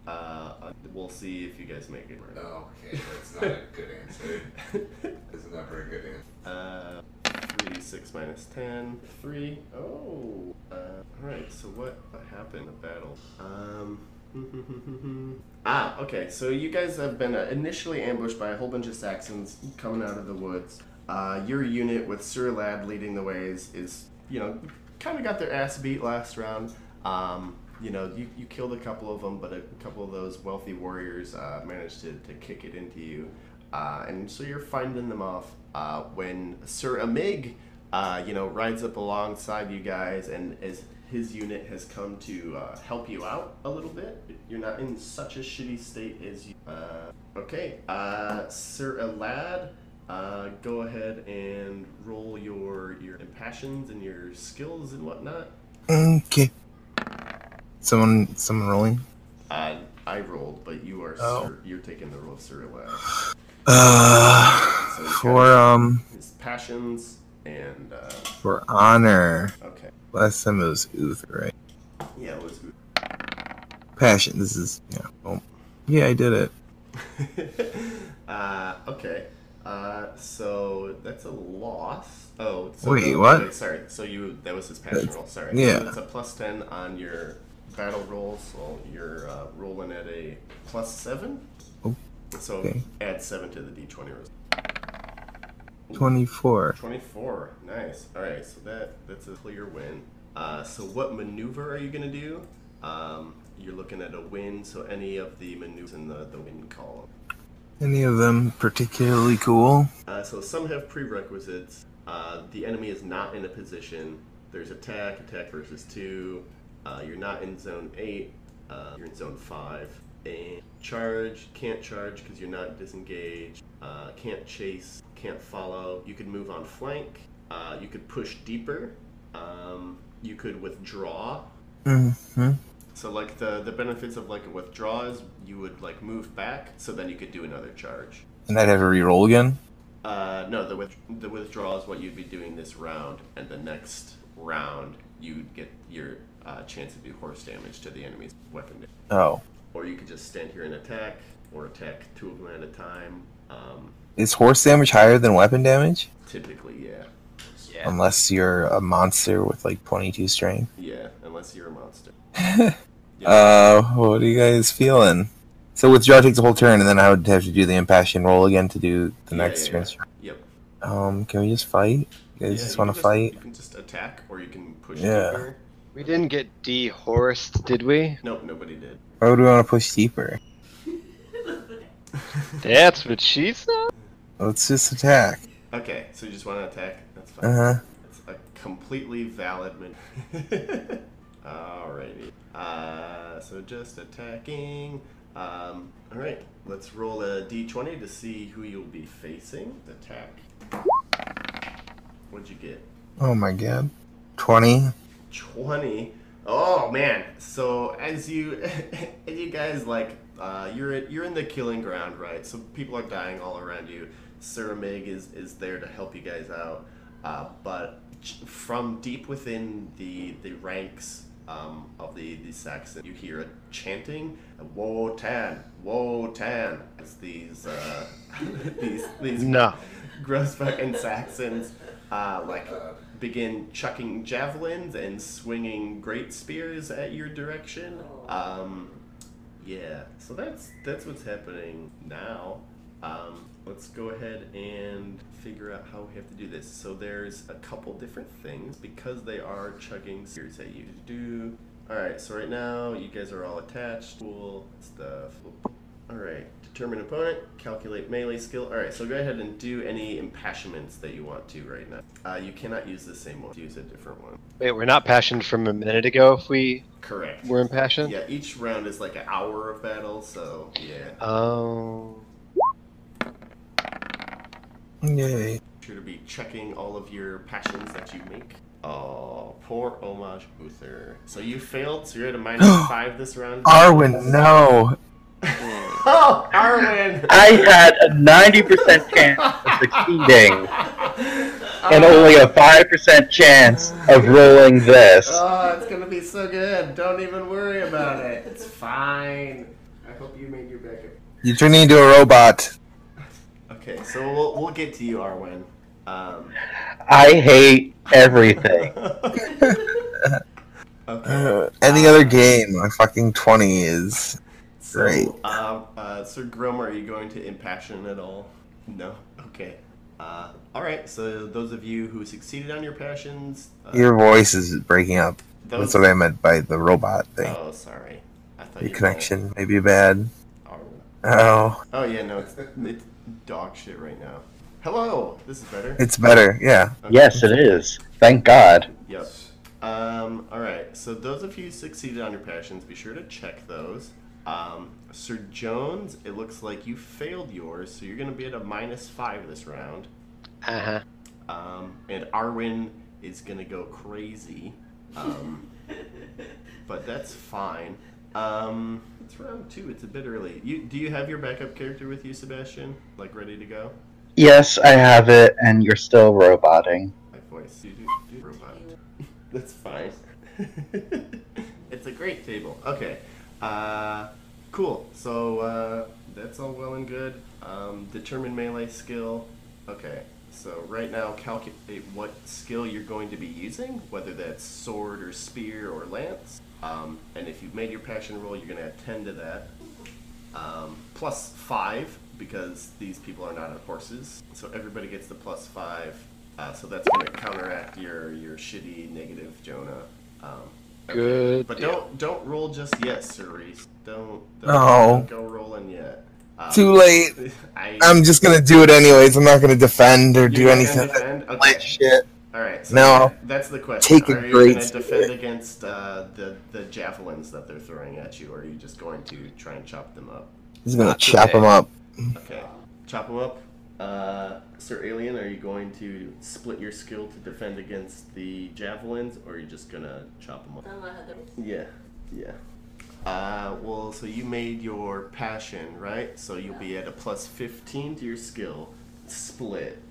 uh, we'll see if you guys make it. Oh, okay, that's not a good answer. That's not a very good answer. Uh, 3d6 minus 10. 3. Oh. Uh, Alright, so what happened in the battle? Um. ah, okay, so you guys have been uh, initially ambushed by a whole bunch of Saxons coming out of the woods. Uh, your unit with Sir Lad leading the ways is, you know, kind of got their ass beat last round. Um, you know, you, you killed a couple of them, but a couple of those wealthy warriors uh, managed to, to kick it into you. Uh, and so you're finding them off uh, when Sir Amig, uh, you know, rides up alongside you guys, and as his unit has come to uh, help you out a little bit, you're not in such a shitty state as you. Uh, okay, Sir Alad, go ahead and roll your your impassions and your skills and whatnot. Okay. Someone, someone rolling. Uh, I rolled, but you are Oh. Sir, you're taking the role of Sir Alad. Uh, So For um his passions and uh, for honor. okay, Last time it was Uther, right? yeah, it was. Uther. Passion. This is yeah. Oh, yeah, I did it. uh, okay. Uh, so that's a loss. Oh, so Wait, no, what? okay, sorry. So you that was his passion That's- roll. Sorry. yeah. So it's a plus ten on your battle roll. So you're uh, rolling at a plus seven. Oh, So okay. add seven to the d20 roll. Twenty-four. 24. Nice. All right. So that that's a clear win. Uh, so what maneuver are you gonna do? Um, you're looking at a win. So any of the maneuvers in the the win column. Any of them particularly cool? Uh, so some have prerequisites. Uh, the enemy is not in a position. There's attack, attack versus two. Uh, you're not in zone eight. Uh, you're in zone five. And charge, can't charge because you're not disengaged. Uh, can't chase, can't follow. You could move on flank. Uh, you could push deeper. Um, you could withdraw. Mm-hmm. So like the the benefits of like a withdraw is you would like move back, so then you could do another charge. And I'd have to re-roll again. Uh, no, the with, the withdrawal is what you'd be doing this round, and the next round you'd get your uh, chance to do horse damage to the enemy's weapon. Oh, Or you could just stand here and attack, or attack two of them at a time. Um, is horse damage higher than weapon damage? typically, yeah, Yeah. Unless you're a monster with like twenty-two strength. yeah, unless you're a monster. Yeah. Uh, what are you guys feeling? So withdraw takes a whole turn, and then I would have to do the impassion roll again to do the Yeah, next yeah, turn. yeah. Yep. Um, can we just fight? You guys Yeah, just want to fight? You can just attack, or you can push Yeah. Deeper. We didn't get dehorsed, did we? Nope, nobody did. Why would we want to push deeper? That's what she said. Let's just attack. Okay, so you just want to attack? That's fine. Uh huh. It's a completely valid man. Alrighty. Uh, so just attacking. Um, alright, let's roll a d20 to see who you'll be facing. Attack. What'd you get? Oh my god. Twenty. 20. Oh man. So as you as you guys like uh, you're you're in the killing ground, right? So people are dying all around you. Sir Amig is is there to help you guys out. Uh, but from deep within the the ranks um, of the the Saxon, you hear a chanting, "Wotan, Woe Tan." As these uh, these these No. gross fucking Saxons uh, like begin chucking javelins and swinging great spears at your direction. Um, yeah, so that's that's what's happening now. Um, let's go ahead and figure out how we have to do this. So there's a couple different things because they are chugging spears at you. To do all right. So right now you guys are all attached. Cool stuff. All right. Determine opponent. Calculate melee skill. All right. So go ahead and do any impassionments that you want to right now. Uh, you cannot use the same one. Use a different one. Wait, we're not passioned from a minute ago if we Correct. we're impassioned? Yeah. Each round is like an hour of battle. So yeah. Oh. Yay. sure to be checking all of your passions that you make. Oh, poor homage Uther. So you failed, so you're at a minus five this round. Arwen, no. Oh, Arwen! I had a 90% chance of succeeding and only a 5% chance of rolling this. Oh, it's gonna be so good. Don't even worry about it. It's fine. I hope you made your backup. You turn into a robot. Okay, so we'll, we'll get to you, Arwen. Um, I hate everything. okay. Uh, any other game, a fucking 20 is. So, Great. Um, uh, Sir Grom, are you going to impassion at all? No. Okay. Uh, all right. So those of you who succeeded on your passions, uh, Your voice is breaking up. those. That's what I meant by the robot thing. Oh, sorry. I thought Your you connection may be bad. meant Arwen. Oh, Oh yeah, no, it's it's dog shit right now. Hello. This is better. it's better. Yeah. Okay. Yes, it is. Thank God. Yep. Um, all right. So those of you who succeeded on your passions, be sure to check those. Um, Sir Jones, it looks like you failed yours, so you're going to be at a minus five this round. Uh huh. Um, and Arwen is going to go crazy. Um, but that's fine. Um, it's round two. It's a bit early. You do you have your backup character with you, Sebastian? Like ready to go? Yes, I have it, and you're still roboting. My voice. You do, do robot. That's fine. it's a great table. Okay. Uh, cool. So uh, that's all well and good. Um, determine melee skill. Okay. So right now, calculate what skill you're going to be using, whether that's sword or spear or lance. Um, and if you've made your passion roll, you're going to add 10 to that. Um, plus 5, because these people are not on horses. So everybody gets the plus 5. Uh, so that's going to counteract your, your shitty negative Jonah. Um. Good But deal. don't don't roll just yet, Cerise. Don't, don't, No. don't go rolling yet. Um, Too late. I, I'm just gonna do it anyways. I'm not gonna defend or do anything. defend? Okay. Like shit. All right. So No. That's the question. Take a are you great going to step. defend against uh, the the javelins that they're throwing at you, or are you just going to try and chop them up? He's gonna Not chop today. him up. Okay. Chop them up. Uh, Sir Alien, are you going to split your skill to defend against the javelins, or are you just gonna chop them up? Then I had the- Yeah, yeah. Uh, well, so you made your passion, right? So you'll be at a plus 15 to your skill, split,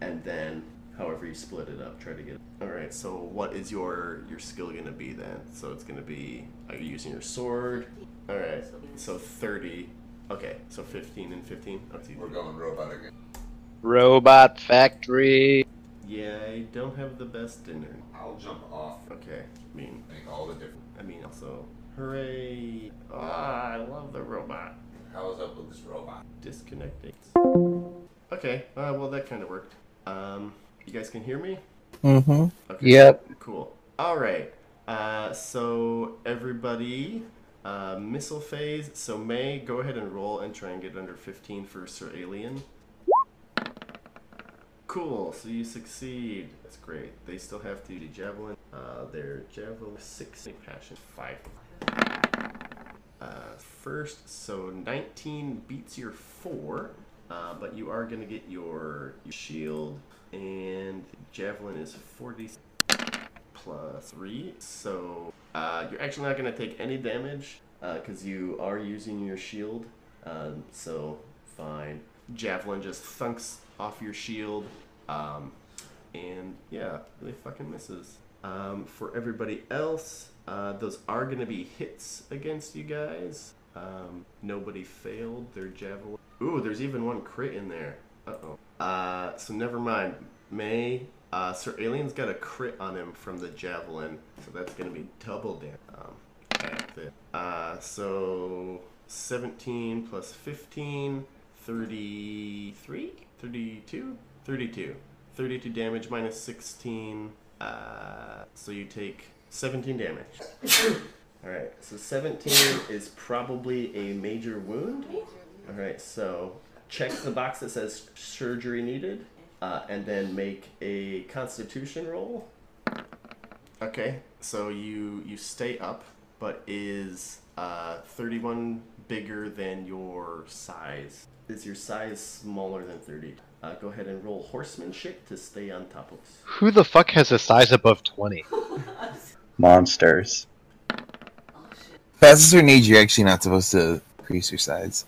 and then however you split it up, try to get. it. All right. So what is your your skill gonna be then? So it's gonna be. Are you using your sword? All right. So 30. Okay. So 15 and 15. Okay. We're going robot again. Robot Factory. Yeah, I don't have the best dinner. I'll jump off. Okay. I mean, Make all the difference. I mean also. Hooray! Ah, I love the robot. How is up with this robot? disconnecting. Okay, uh, well that kind of worked. Um, you guys can hear me? Mm-hmm. Okay. Yep. Cool. All right. Uh, so everybody, uh, missile phase. So May, go ahead and roll and try and get under 15 for Sir Alien. Cool. So you succeed. That's great. They still have to do javelin. Uh, their javelin six passion five. Uh, first, so 19 beats your four, uh, but you are gonna get your, your shield and javelin is 40 plus three. So uh, you're actually not gonna take any damage because you are using your shield. Um, so fine. Javelin just thunks off your shield. Um, and yeah, really fucking misses. Um, for everybody else, uh, those are going to be hits against you guys. Um, nobody failed their javelin. Ooh, there's even one crit in there. Uh-oh. Uh So never mind. May, uh, Sir Alien's got a crit on him from the javelin, so that's going to be double damage. Um, uh, so 17 plus 15, 33? 32? 32. 32 damage minus 16. Uh, so you take 17 damage. Alright, so 17 is probably a major wound. Alright, so check the box that says surgery needed, uh, and then make a constitution roll. Okay, so you you stay up, but is uh, 31 bigger than your size? Is your size smaller than 30? Uh, go ahead and roll horsemanship to stay on top of. Who the fuck has a size above 20? Monsters. Oh shit. Past a certain age, you're actually not supposed to increase your size.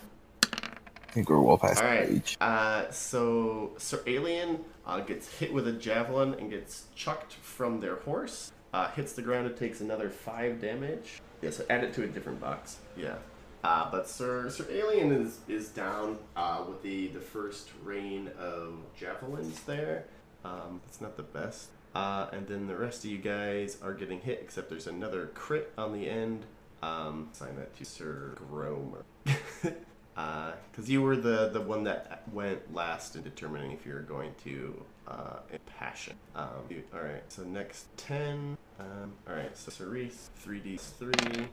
Think we're well past All right. age. Uh, so Sir Alien uh, gets hit with a javelin and gets chucked from their horse. Uh, hits the ground. It takes another five damage. Yeah, so add it to a different box. Yeah. Uh, but Sir Sir Alien is is down uh, with the the first rain of javelins there. Um, it's not the best. Uh, and then the rest of you guys are getting hit, except there's another crit on the end. Um, assign that to Sir Gromer. Because you were the, the one that went last in determining if you're going to uh, passion. Um, you- all right, so next 10. Um, all right, so Cerise, 3d3.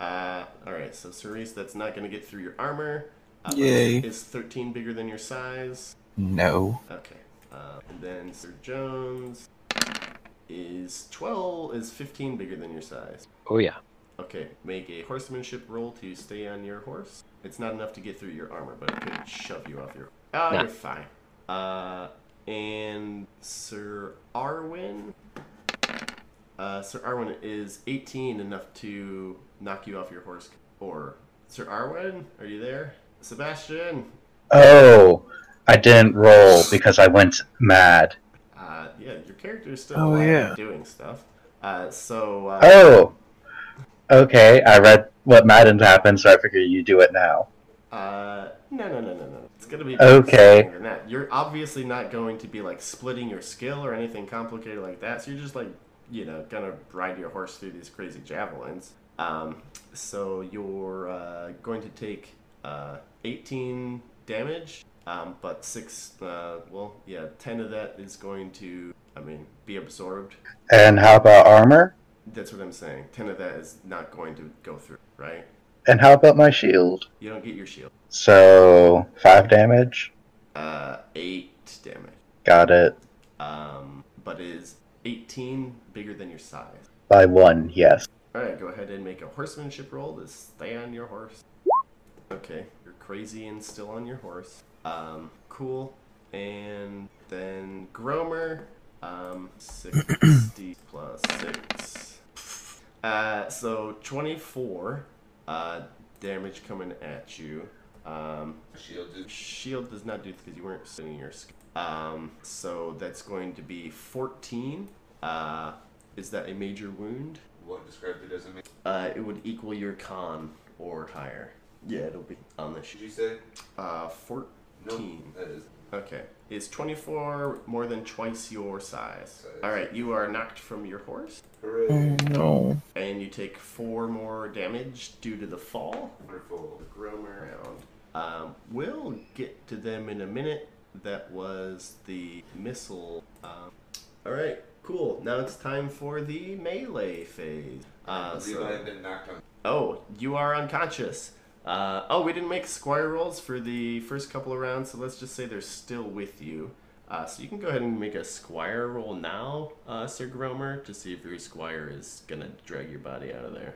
Uh, all right, so Cerise, that's not going to get through your armor. Uh, Yay. Is 13 bigger than your size? No. Okay. Uh, and then Sir Jones is 12, is 15 bigger than your size. Oh yeah. Okay, make a horsemanship roll to stay on your horse. It's not enough to get through your armor, but it could shove you off your. Oh, Nah. you're fine. Uh, and Sir Arwen. Uh, Sir Arwen is 18 enough to knock you off your horse. Or Sir Arwen, are you there? Sebastian. Oh, I didn't roll because I went mad. Uh, yeah, your character is still Oh, yeah. doing stuff. Uh, so uh, Oh, okay. I read what Madden happened, so I figure you do it now. Uh, no, no, no, no, no. It's gonna be Okay. than that. You're obviously not going to be like splitting your skill or anything complicated like that. So you're just like, you know, gonna ride your horse through these crazy javelins. Um, so you're uh, going to take uh, 18 damage, um, but six. Uh, well, yeah, 10 of that is going to, I mean, be absorbed. And how about armor? That's what I'm saying. 10 of that is not going to go through, right? And how about my shield? You don't get your shield. So five damage. Uh, eight damage. Got it. Um, but is 18 bigger than your size? By one, yes. Alright, go ahead and make a horsemanship roll to stay on your horse. Okay, you're crazy and still on your horse. Um, cool. And then Gromer, um, 60 plus 6. Uh, so 24 uh, damage coming at you. Um, Shield dude. Shield does not do because you weren't sitting your skill. Um, so that's going to be 14. Uh, is that a major wound? What described it doesn't make. Uh, it would equal your con or higher. Yeah, it'll be on the Did you say? Uh, 14. No, that is. Okay. Is 24 more than twice your size? Size. Alright, you are knocked from your horse, Hooray! No. and you take 4 more damage due to the fall. Wonderful. roam around. Um, we'll get to them in a minute. That was the missile. Um, all right, cool. Now it's time for the melee phase. I Uh, believe so- I have been knocked on. oh, you are unconscious. Uh, oh, we didn't make squire rolls for the first couple of rounds, so let's just say they're still with you. Uh, so you can go ahead and make a squire roll now, uh, Sir Gromer, to see if your squire is gonna drag your body out of there.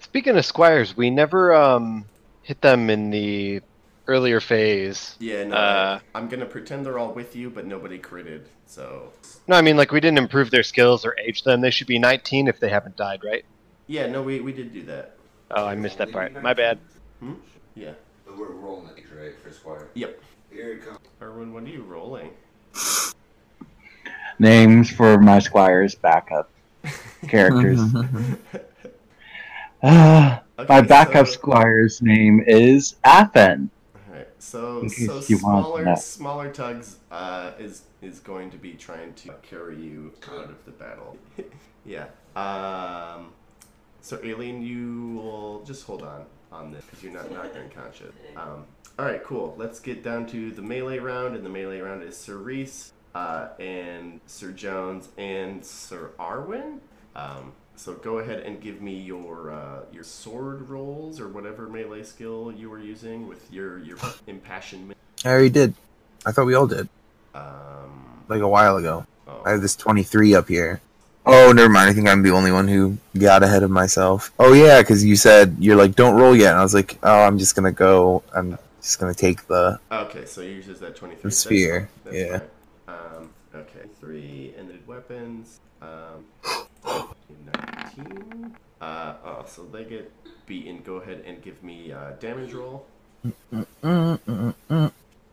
Speaking of squires, we never um hit them in the earlier phase. Yeah, no, Uh, I'm gonna pretend they're all with you, but nobody critted. So No, I mean like we didn't improve their skills or age them. They should be 19 if they haven't died, right? yeah, no, we, we did do that. Oh, I missed that part. My bad. Hmm? Yeah. But we're rolling it, right, for Squire. Yep. Here it comes. Erwin, what are you rolling? Names for my squire's backup characters. Ah, my Okay, backup so- squire's name is Athen. Alright, so In case so you want smaller that. smaller tugs uh, is is going to be trying to carry you out of the battle. yeah. Um. So Alien, you will just hold on on this because you're not knocked unconscious. Um. All right, cool. Let's get down to the melee round, and the melee round is Sir Reese, uh, and Sir Jones, and Sir Arwen. Um, so go ahead and give me your uh, your sword rolls or whatever melee skill you were using with your your impassionment. I already did. I thought we all did. Um, Like a while ago. oh, I have this 23 up here. Oh, never mind. I think I'm the only one who got ahead of myself. Oh, yeah, because you said, you're like, don't roll yet. And I was like, oh, I'm just going to go. I'm just going to take the. okay, so yours is that twenty three. The sphere, yeah. Um, okay, three ended weapons. Um, nineteen. Uh, oh, so they get beaten. Go ahead and give me uh, damage roll.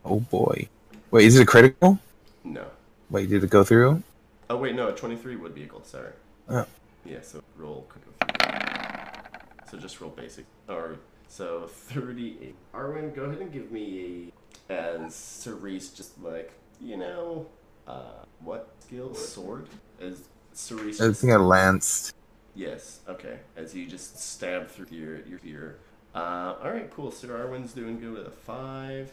Oh, boy. Wait, is it a critical? No. Wait, did it go through? Oh wait, no, twenty three would be a gold. Sorry. Oh. Yeah, so roll critical. So just roll basic. Or so thirty eight. Arwen, go ahead and give me a as Cerise just like you know uh what skill sword as Cerise. I just- think I lanced. Yes. Okay. As you just stab through your your ear. Uh, all right. Cool. Sir Arwen's doing good with a five.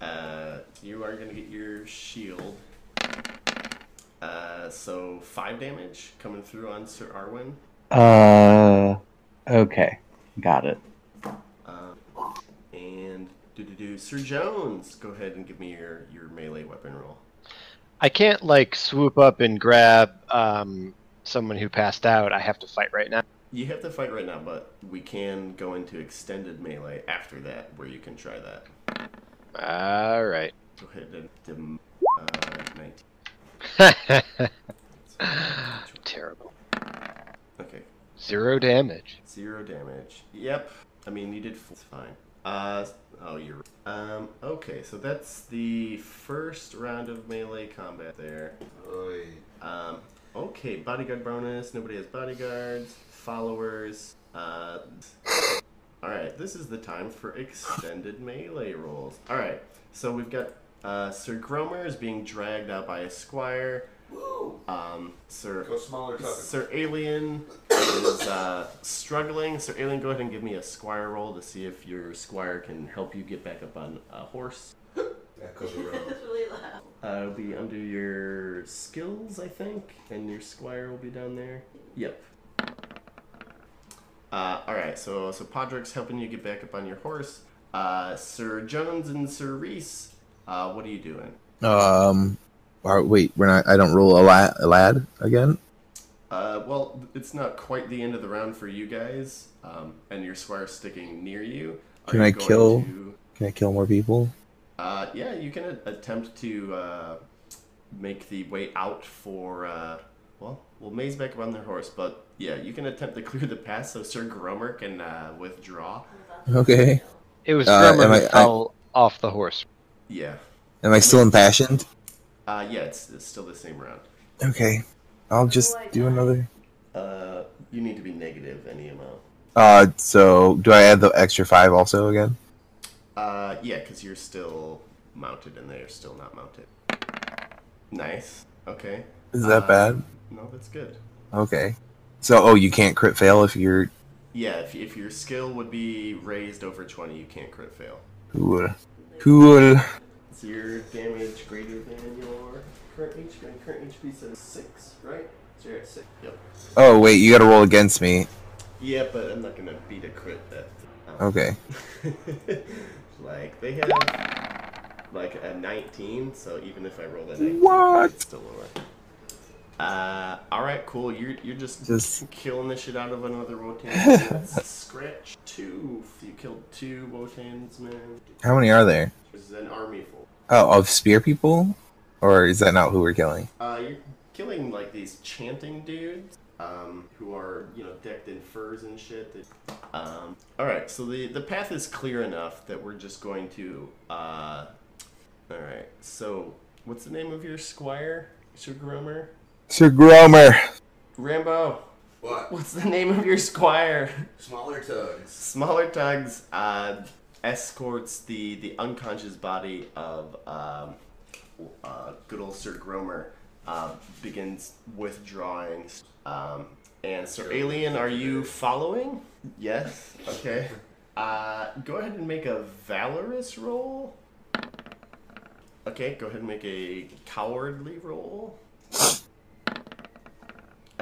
Uh, you are gonna get your shield. Uh, so five damage coming through on Sir Arwen. Uh, okay, got it. Um, and do do do. Sir Jones, go ahead and give me your your melee weapon roll. I can't like swoop up and grab um someone who passed out. I have to fight right now. You have to fight right now, but we can go into extended melee after that, where you can try that. All right. Go ahead and dim, uh, 19. Terrible. Okay, Zero damage. zero damage. Yep. I mean, you did. f- It's fine. Uh, oh, you're. Um, okay, so that's the first round of melee combat there. Oy. Um, okay, bodyguard bonus. Nobody has bodyguards. Followers. Uh, all right, this is the time for extended melee rolls. All right, so we've got uh, Sir Gromer is being dragged out by a squire. Woo! Um, Sir Go smaller tokens. Sir Alien is uh, struggling. Sir Alien, go ahead and give me a squire roll to see if your squire can help you get back up on a horse. Echo the road. It's really loud. Uh, it'll be under your skills, I think, and your squire will be down there. Yep. Uh, all right, so so Podrick's helping you get back up on your horse. Uh, Sir Jones and Sir Reese, uh, what are you doing? Um, or, wait, we're not. I don't roll a lad, a lad again. Uh, well, it's not quite the end of the round for you guys, um, and your squire's sticking near you. Are Can you I kill- to- Can I kill more people? Uh, yeah, you can a- attempt to uh, make the way out for. Uh, well, we'll maze back up on their horse, but yeah, you can attempt to clear the pass so Sir Gromer can uh, withdraw. Okay. It was Uh, Gromer am who I- I- fell off the horse. Yeah. Am I still impassioned? Uh, yeah, it's, it's still the same round. Okay. I'll just do another. Uh, you need to be negative any amount. Uh, so do I add the extra five also again? Uh, yeah, because you're still mounted and they're still not mounted. Nice. Okay. Is that Uh, bad? No, that's good. Okay. So, oh, you can't crit fail if you're. Yeah, if, if your skill would be raised over 20, you can't crit fail. Cool. Cool. Is your damage greater than your current HP? Current HP says 6, right? So you're at 6. Yep. Oh wait, you got to roll against me. Yeah, but I'm not to beat a crit that. Okay. like, they have like a 19, so even if I roll that 19, What? it's still lower. Uh, alright, cool. You're, you're just, Just- killing the shit out of another Wotan. Scratch two. You killed two Wotans, man. How many are there? There's an army full. Oh, of spear people, or is that not who we're killing? Uh, you're killing like these chanting dudes, um, who are you know decked in furs and shit. That, um, all right, so the the path is clear enough that we're just going to. Uh, all right, so what's the name of your squire, Sir Gromer? Sir Gromer. Rambo. What? What's the name of your squire? Smaller tugs. Smaller Tugs uh, escorts the, the unconscious body of um, uh, good old Sir Gromer, uh, begins withdrawing. Um, and Sir Alien, are you following? Yes. Okay. Uh, go ahead and make a valorous roll. Okay, go ahead and make a cowardly roll.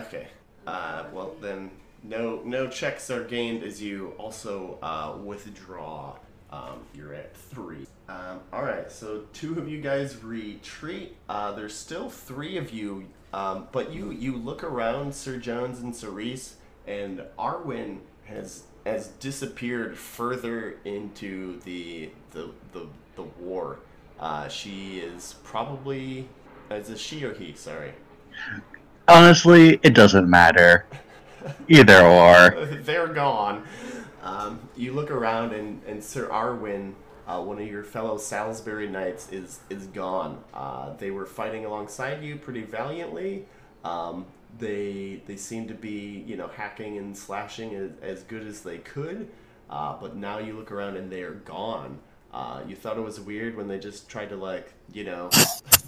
Okay. Uh, well then, no no checks are gained as you also uh, withdraw. Um, you're at three. Um, all right, so two of you guys retreat. Uh, there's still three of you, um, but you you look around, Sir Jones and Cerise, and Arwen has has disappeared further into the the the, the war. Uh, she is probably is it she or he? Sorry. Honestly, it doesn't matter. Either or. They're gone. Um, you look around, and, and Sir Arwen, uh, one of your fellow Salisbury knights, is is gone. Uh, they were fighting alongside you pretty valiantly. Um, they they seem to be you know hacking and slashing as, as good as they could. Uh, but now you look around and they are gone. Uh, you thought it was weird when they just tried to like you know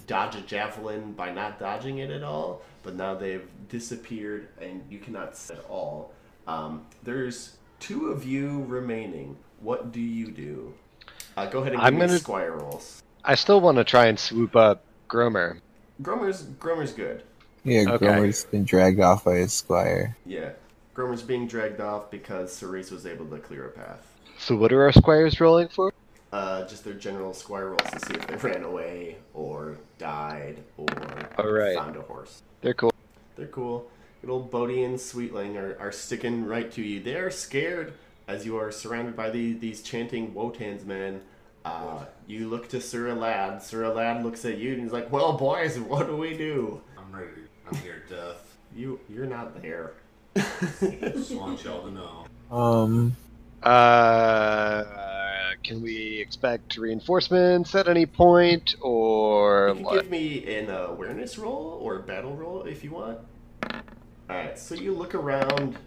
dodge a javelin by not dodging it at all, but now they've disappeared and you cannot see at all. Um, there's two of you remaining. What do you do? Uh, go ahead and give I'm me gonna- squire rolls. I still want to try and swoop up Gromer. Gromer's Gromer's good. Yeah, Okay. Gromer's been dragged off by his squire. Yeah, Gromer's being dragged off because Cerise was able to clear a path. So what are our squires rolling for? Uh, just their general squire rolls to see if they ran away or died or Alright. found a horse. They're cool. They're cool. Good old Bodie and Sweetling are, are sticking right to you. They are scared as you are surrounded by these, these chanting Wotans men. Uh, you look to Sir Alad. Sir Alad looks at you and he's like, "Well, boys, what do we do? I'm ready. I'm here, death. You you're not there." Just want y'all to know. Um, Uh, Can we expect reinforcements at any point, or You can what? give me an awareness roll or a battle roll if you want. Alright, so you look around.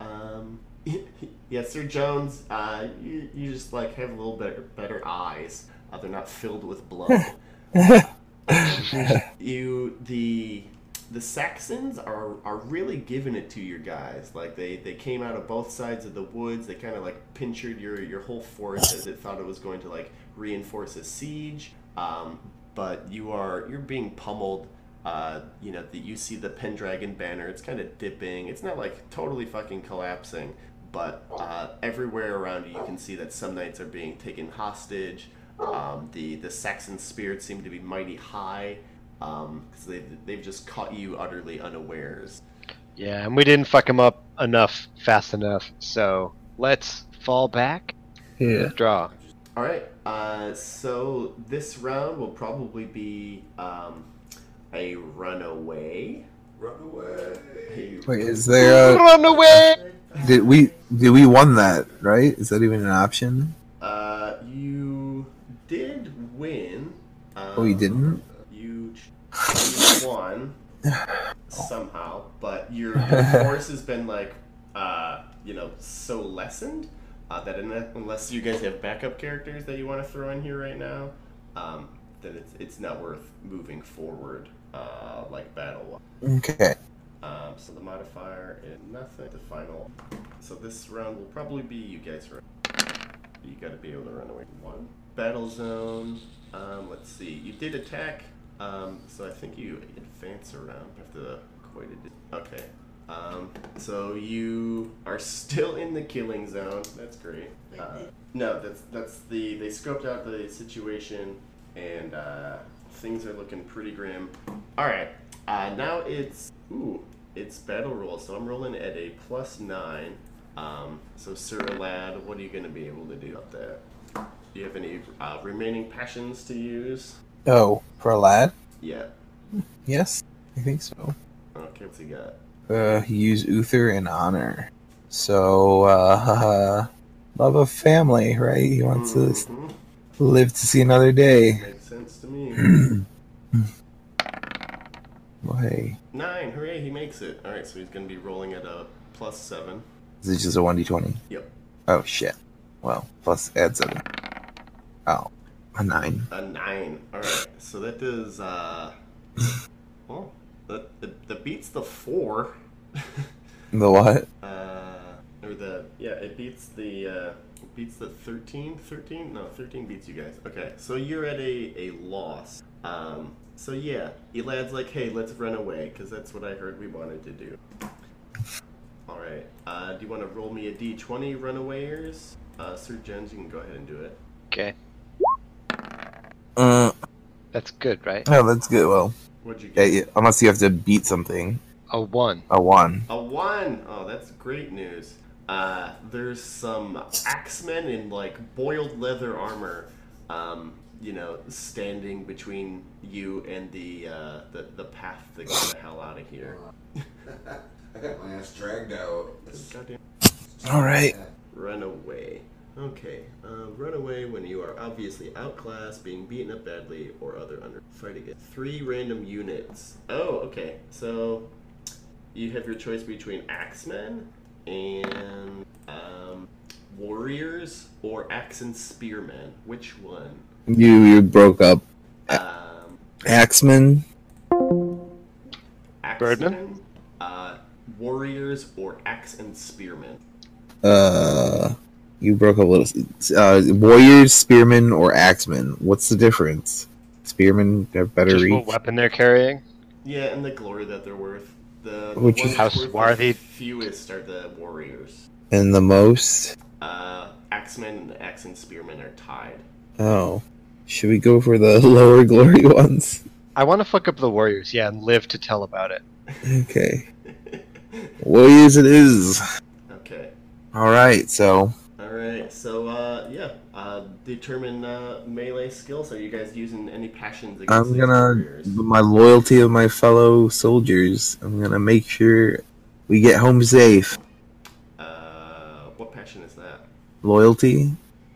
Um, yeah, Sir Jones, uh, you, you just like have a little bit better eyes. Uh, they're not filled with blood. you the the Saxons are are really giving it to your guys. Like they they came out of both sides of the woods. They kind of like pinchered your your whole force as it thought it was going to like reinforce a siege. Um, but you are you're being pummeled. Uh, you know, that you see the Pendragon banner. It's kind of dipping. It's not like totally fucking collapsing, but uh, everywhere around you, you can see that some knights are being taken hostage. Um, the the Saxon spirits seem to be mighty high because they've, they've just caught you utterly unawares. Yeah, and we didn't fuck them up enough fast enough. So let's fall back. Yeah. Draw. All right. Uh, so this round will probably be um, a runaway. Run away. A- Wait, is there? A, Run away! did we did we won that right? Is that even an option? Uh, you did win. Um, Oh, you didn't. You, won somehow, but your, your force has been like, uh, you know, so lessened uh, that unless you guys have backup characters that you want to throw in here right now, um, then it's it's not worth moving forward uh, like battle. One. Okay. Um, so the modifier is nothing. The final. So this round will probably be you guys. Run. You got to be able to run away. One battle zone. Um, let's see. You did attack. Um, so I think you advance around. To quite a. Okay. Um, so you are still in the killing zone. That's great. Uh, no, that's that's the they scoped out the situation and uh, things are looking pretty grim. All right, uh, now it's ooh, it's battle roll. So I'm rolling at a plus nine. Um, so Sir Lad, what are you going to be able to do up there? Do you have any uh, remaining passions to use? Oh, for a lad? Yeah. Yes, I think so. Okay, what's he got? Uh, he use Uther in honor. So, uh, love of family, right? He wants to Mhm. live to see another day. Makes sense to me. Well, hey, Nine, hooray, he makes it. All right, so he's going to be rolling at a plus seven. is it just a 1d20? Yep. Oh, shit. Well, plus add 7. Oh, a 9. A nine. All right, so that does. uh Well, that that, that beats the four. The what? uh, or the yeah, it beats the uh, it beats the 13. 13? No, 13 beats you guys. Okay, so you're at a a loss. Um, so yeah, Elad's like, hey, let's run away, because that's what I heard we wanted to do. All right. Uh, do you want to roll me a d20, runawayers? Uh, Sir Jones, you can go ahead and do it. Okay, Uh, that's good, right? oh, that's good. Well, What'd you yeah, get? yeah, unless you have to beat something. A one. A 1. A one. Oh, that's great news. Uh, there's some axemen in like boiled leather armor, um, you know, standing between you and the uh, the the path to get the hell out of here. I got my ass dragged out. Goddamn. Alright. Run away. Okay. Uh, run away when you are obviously outclassed, being beaten up badly, or other under fight against three random units. Oh, okay. So you have your choice between axemen and um, warriors or axe and spearmen. Which one? You, you broke up. Um, Axeman? Birdman? axemen, uh, warriors or axe and spearmen. Uh, you broke up a little. Uh, warriors, spearmen, or axemen? What's the difference? Spearmen have better Just reach. what weapon they're carrying. Yeah, and the glory that they're worth. The, the Which is- How swarthy. Fewest are the warriors. And the most? Uh, Axemen and Axe and Spearmen are tied. Oh. Should we go for the lower glory ones? I want to fuck up the Warriors, yeah, and live to tell about it. Okay. Warriors it is. okay. Alright, so. All right. So, uh, yeah. Uh, determine uh, melee skills. Are you guys using any passions against I'm gonna. My loyalty of my fellow soldiers. I'm gonna make sure we get home safe. Uh, what passion is that? Loyalty?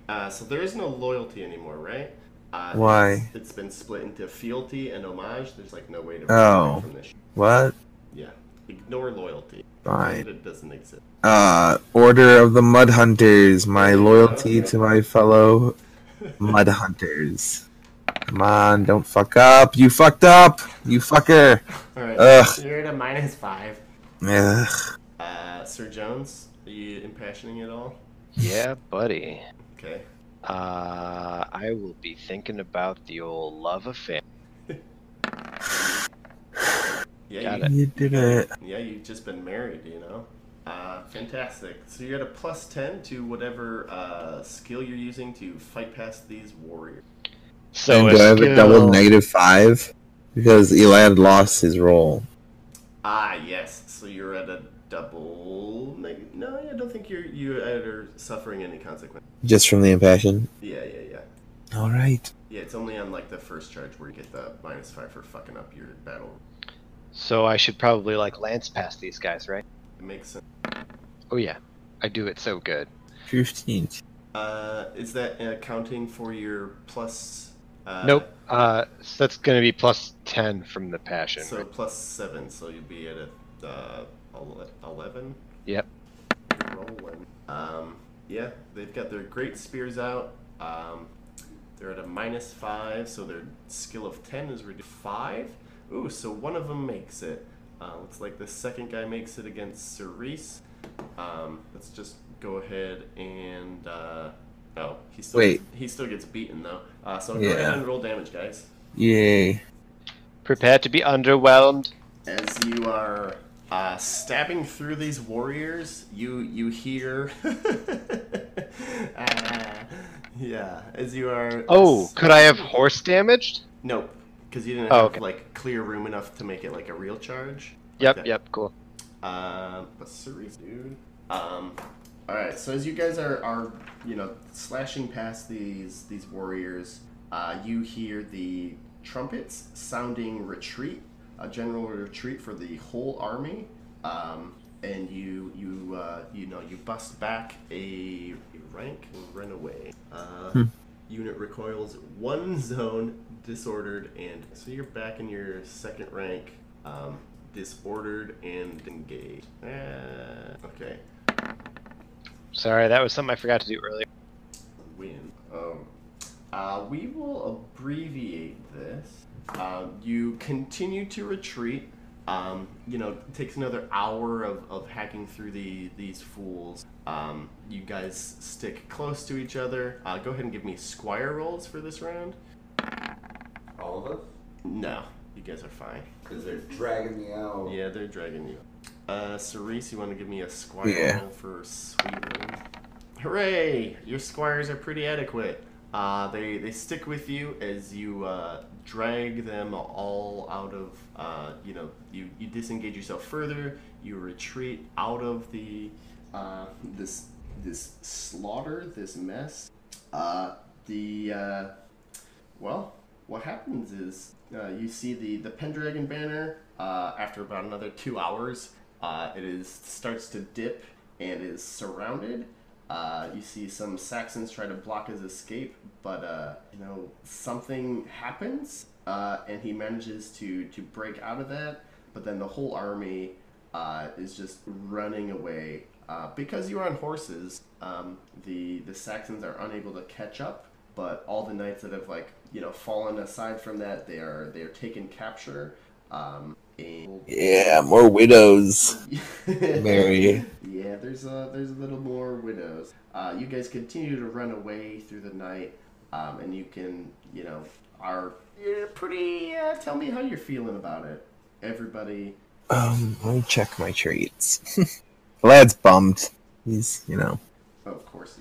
Uh, so there is no loyalty anymore, right? Uh, Why? It's, it's been split into fealty and homage. There's like no way to Oh. from this. What? Yeah. Ignore loyalty. Fine. It doesn't exist. Uh, Order of the Mud Hunters. My loyalty to my fellow Mud Hunters. Come on, don't fuck up. You fucked up. You fucker. All right. Ugh. You're at a minus five. Ugh. Uh, Sir Jones, are you impassioning at all? Yeah, buddy. Okay. Uh, I will be thinking about the old love affair. Yeah, Got you, it. You did it. yeah, you've just been married, you know. Uh, fantastic. So you're at a plus ten to whatever uh, skill you're using to fight past these warriors. So and do I have a double negative five? Because Elad lost his roll. Ah, yes. So you're at a double. neg- No, I don't think you're you are suffering any consequence. Just from the impassion. Yeah, yeah, yeah. Alright. Yeah, it's only on like the first charge where you get the minus five for fucking up your battle. So I should probably like lance past these guys, right? It makes sense. Oh yeah, I do it so good. 15. Uh, is that accounting for your plus? Uh, nope. Uh, so that's gonna be plus ten from the passion. So plus seven, so you'll be at a uh, eleven. Yep. Rolling. Um, yeah, they've got their great spears out. Um, they're at a minus five, so their skill of ten is reduced to five. Ooh, so one of them makes it. Uh, looks like the second guy makes it against Cerise. Um, let's just go ahead and. Uh, oh, he still Wait. he still gets beaten though. Uh, so go Yeah. ahead and roll damage, guys. Yay. Prepare to be underwhelmed. As you are uh, stabbing through these warriors, you you hear. Ah, yeah, as you are. Oh, could I have horse damaged? Nope, because you didn't Oh, have okay. like clear room enough to make it like a real charge. Yep, Okay. yep, cool. Um, but Cerise, dude. Um, all right. So as you guys are are you know slashing past these these warriors, uh, you hear the trumpets sounding retreat, a general retreat for the whole army. Um, and you you uh, you know you bust back a rank runaway. run away. Uh, Unit recoils one zone, disordered, and so you're back in your second rank, um, disordered and engaged. Ah, okay, Sorry, that was something I forgot to do earlier. win. Um, uh, we will abbreviate this. Um, you continue to retreat. Um, you know, it takes another hour of, of hacking through the these fools. Um, you guys stick close to each other. Uh, go ahead and give me squire rolls for this round. All of us? No, you guys are fine. Because they're dragging me out. Yeah, they're dragging you. Uh, Cerise, you want to give me a squire Yeah. roll for Sweetland? Hooray! Your squires are pretty adequate. Uh, they, they stick with you as you uh, drag them all out of, uh, you know, you, you disengage yourself further, you retreat out of the, uh, this, this slaughter, this mess. Uh, the, uh, well, what happens is uh, you see the the Pendragon banner uh, after about another two hours. Uh, it is starts to dip and is surrounded. Uh, you see some Saxons try to block his escape, but uh, you know something happens, uh, and he manages to to break out of that. But then the whole army is just running away because you're on horses. Um, the the Saxons are unable to catch up, but all the knights that have like you know fallen aside from that, they are they are taken capture. Um, and Yeah, more widows. Mary. yeah, there's a there's a little more widows. Uh, you guys continue to run away through the night, um, and you can you know are you're pretty. Uh, tell me how you're feeling about it. Everybody, Um, let me check my traits. Lad's bummed. He's, you know. of course.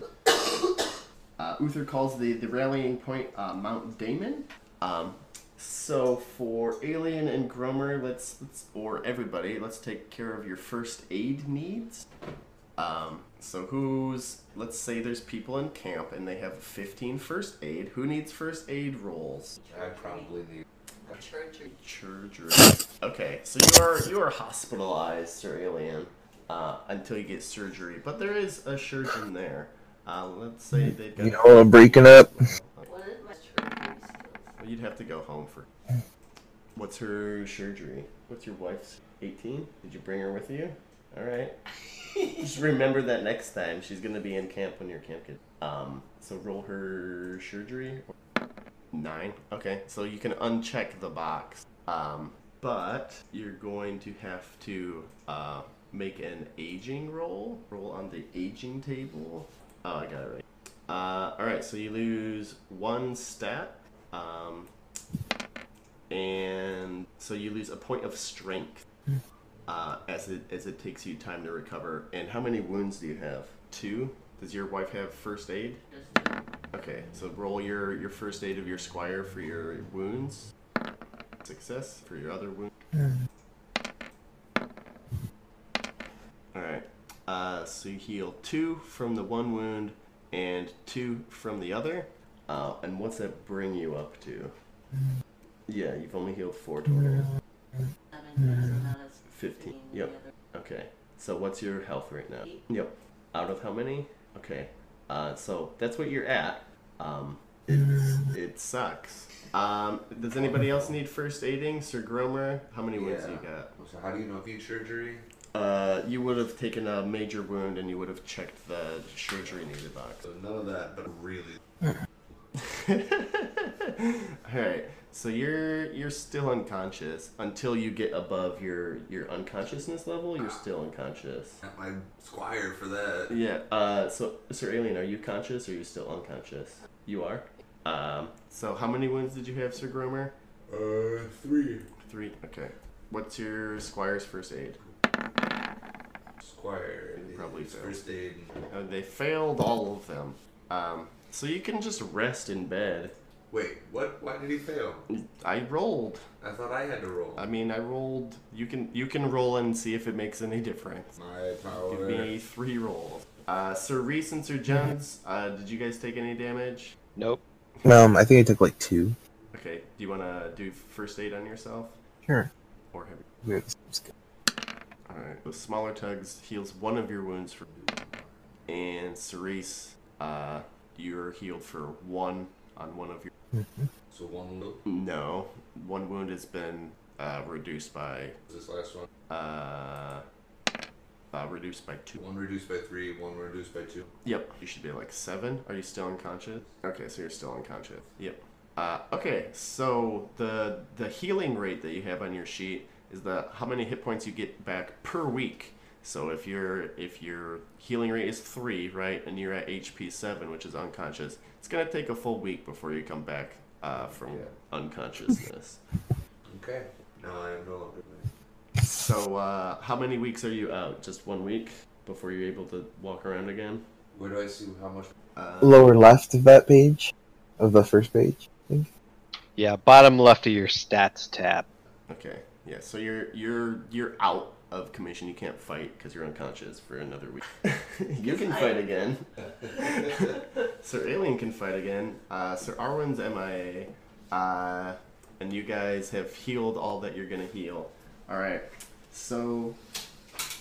Uh, Uther calls the, the rallying point uh, Mount Damen. Um, so for Alien and Gromer, let's, let's or everybody, let's take care of your first aid needs. Um, so who's let's say there's people in camp and they have 15 first aid. Who needs first aid rolls? I probably need. Surgery. Okay, so you are you are hospitalized, Sir Alien, uh, until you get surgery. But there is a surgeon there. Uh, let's say they've got. You know, I'm breaking up. What is my surgery skills? Well, you'd have to go home for. What's her surgery? What's your wife's? 18? Did you bring her with you? All right. Just remember that next time she's gonna be in camp when you're camp kid. Um, so roll her surgery. Nine. Okay, so you can uncheck the box. Um, but you're going to have to uh, make an aging roll. Roll on the aging table. Oh, I got it right. Uh, all right, so you lose one stat, um, and so you lose a point of strength uh, as it as it takes you time to recover. And how many wounds do you have? Two. Does your wife have first aid? Just Okay, so roll your your first aid of your squire for your wounds. Success for your other wound. All right. Uh, so you heal two from the one wound and two from the other. Uh, and what's that bring you up to? Yeah, you've only healed four total. seven, yes, and that is 15. 15, Yep. Okay. So what's your health right now? Yep. Out of how many? Okay. Uh, so that's what you're at. Um, it, it sucks. Um, does anybody else need first aiding? Sir Gromer, how many wounds do you got? So how do you know if you need surgery? Uh, you would have taken a major wound and you would have checked the surgery needed box. So none of that, but really. Alright, so you're you're still unconscious until you get above your your unconsciousness level. You're still unconscious. Not my squire for that. Yeah. Uh, so Sir Alien, are you conscious or are you still unconscious? You are. Um, so how many wounds did you have, Sir Gromer? Uh, three. Three. Okay. What's your squire's first aid? Squire. Probably his failed. first aid. Uh, they failed all of them. Um, so you can just rest in bed. Wait, what? Why did he fail? I rolled. I thought I had to roll. I mean, I rolled. You can you can roll and see if it makes any difference. my power. Give me three rolls. Uh, Sir Reese and Sir Jones, uh, did you guys take any damage? Nope. Um, I think I took like two. Okay. Do you want to do first aid on yourself, Sure. or have you? Weird. It's good. All right. The smaller tugs heals one of your wounds for, and Cerise, uh, you're healed for one on one of your. So one look. No, one wound has been uh, reduced by This last one. uh, uh, reduced by two. One reduced by three. One reduced by two. Yep. You should be like seven. Are you still unconscious? Okay, so you're still unconscious. Yep. Uh, okay, so the the healing rate that you have on your sheet is the how many hit points you get back per week. So if your if your healing rate is three, right, and you're at HP seven, which is unconscious, it's gonna take a full week before you come back uh, from Yeah. unconsciousness. Okay. Now I am no longer. so uh, how many weeks are you out? Just one week before you're able to walk around again. Where do I see how much? Uh, Lower left of that page, of the first page. I think. Yeah, bottom left of your stats tab. Okay. Yeah. So you're you're you're out of commission. You can't fight because you're unconscious for another week. you can fight again. Sir Alien can fight again. Uh, Sir Arwen's MIA. Uh, and you guys have healed all that you're gonna heal. All right. So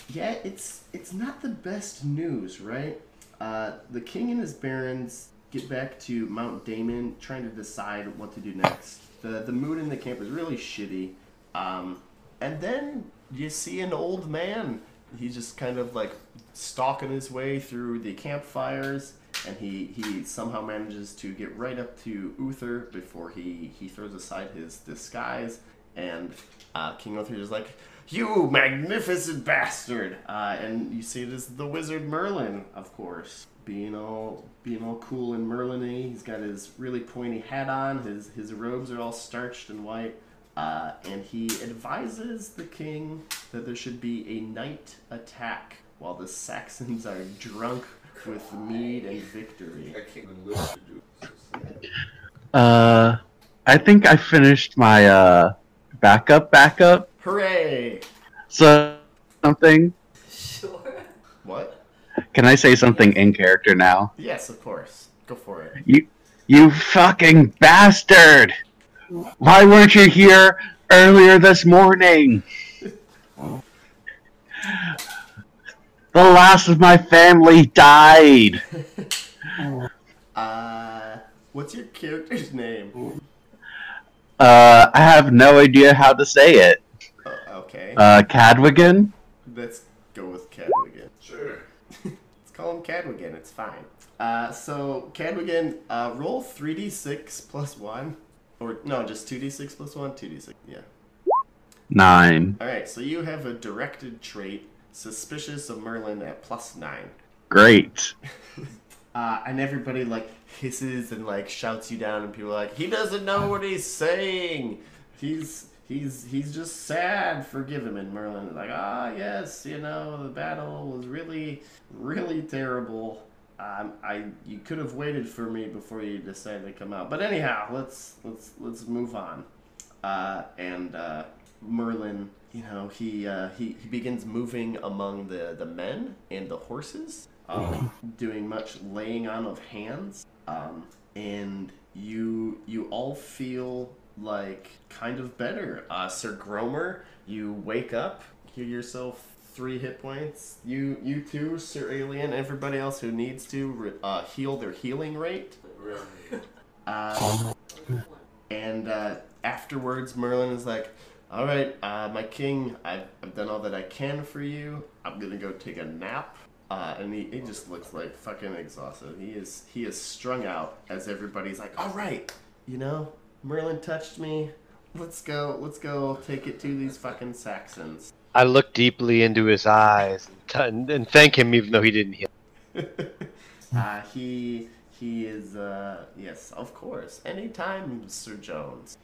yeah, it's it's not the best news, right? Uh, the king and his barons get back to Mount Damen, trying to decide what to do next. the The mood in the camp is really shitty, um, and then you see an old man. He's just kind of like stalking his way through the campfires, and he he somehow manages to get right up to Uther before he he throws aside his disguise, and uh, King Uther is like. You magnificent bastard! Uh, and you see it as the wizard Merlin, of course, being all being all cool and Merlin-y. He's got his really pointy hat on. His his robes are all starched and white, uh, and he advises the king that there should be a night attack while the Saxons are drunk with mead and victory. I can't even live to do. Uh, I think I finished my uh backup backup. Hooray! So something. Sure. What? Can I say something in character now? Yes, of course. Go for it. You, you fucking bastard! Why weren't you here earlier this morning? The last of my family died. Uh, what's your character's name? Uh, I have no idea how to say it. Oh, okay, Uh, Cadwigan? let's go with Cadwigan. Sure. Let's call him Cadwigan. It's fine. Uh, so Cadwigan, uh, roll three d six plus one, or no, just two d six plus one, two d six. Yeah. Nine. All right. So you have a directed trait, suspicious of Merlin at plus nine. Great. Uh, and everybody like hisses and like shouts you down, and people are like, he doesn't know what he's saying. He's he's he's just sad. Forgive him. And Merlin is like, ah, yes, you know, the battle was really really terrible. Um, I you could have waited for me before you decided to come out. But anyhow, let's let's let's move on. Uh, and uh, Merlin, you know, he, uh, he he begins moving among the the men and the horses, um, doing much laying on of hands. Um, and you you all feel like kind of better. Uh, Sir Gromer, you wake up, hear yourself three hit points. You you too, Sir Alien. Everybody else who needs to re- uh, heal their healing rate. Uh, and uh, afterwards, Merlin is like, "All right, uh, my king, I've, I've done all that I can for you. I'm gonna go take a nap." Uh, and he, he just looks like fucking exhausted. He is he is strung out as everybody's like, "All right, you know, Merlin touched me. Let's go, let's go take it to these fucking Saxons." I look deeply into his eyes and, t- and thank him, even though he didn't heal. uh, he he is uh, yes, of course. Anytime, Sir Jones.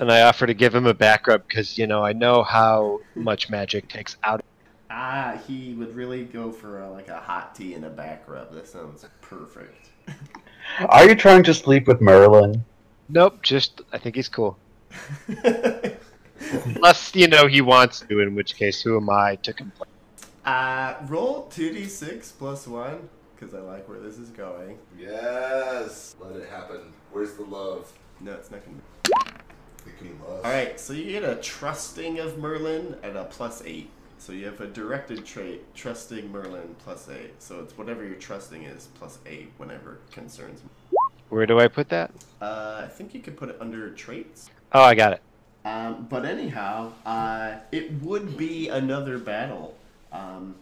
And I offer to give him a back rub because, you know, I know how much magic takes out. Of him. Ah, he would really go for a, like a hot tea and a back rub. That sounds perfect. Are you trying to sleep with Merlin? Nope, just, I think he's cool. Unless, you know, he wants to, in which case, who am I to complain? uh, roll two d six plus one because I like where this is going. Yes. Let it happen. Where's the love? No, it's not gonna. Be... It can be love. All right, so you get a trusting of Merlin at a plus eight. So you have a directed trait, trusting Merlin plus eight. So it's whatever your trusting is plus eight whenever it concerns me. Where do I put that? Uh, I think you could put it under traits. Oh, I got it. Um, but anyhow, uh, it would be another battle. Um,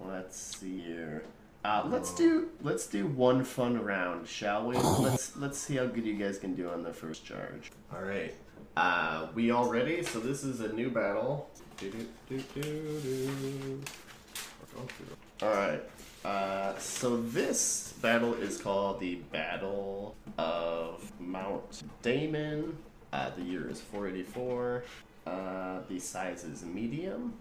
let's see here. Uh, let's do let's do one fun round, shall we? Let's let's see how good you guys can do on the first charge. All right. Uh, we all ready? So this is a new battle. All right. Uh, so this battle is called the Battle of Mount Damen. Uh, the year is 484. Uh, the size is medium.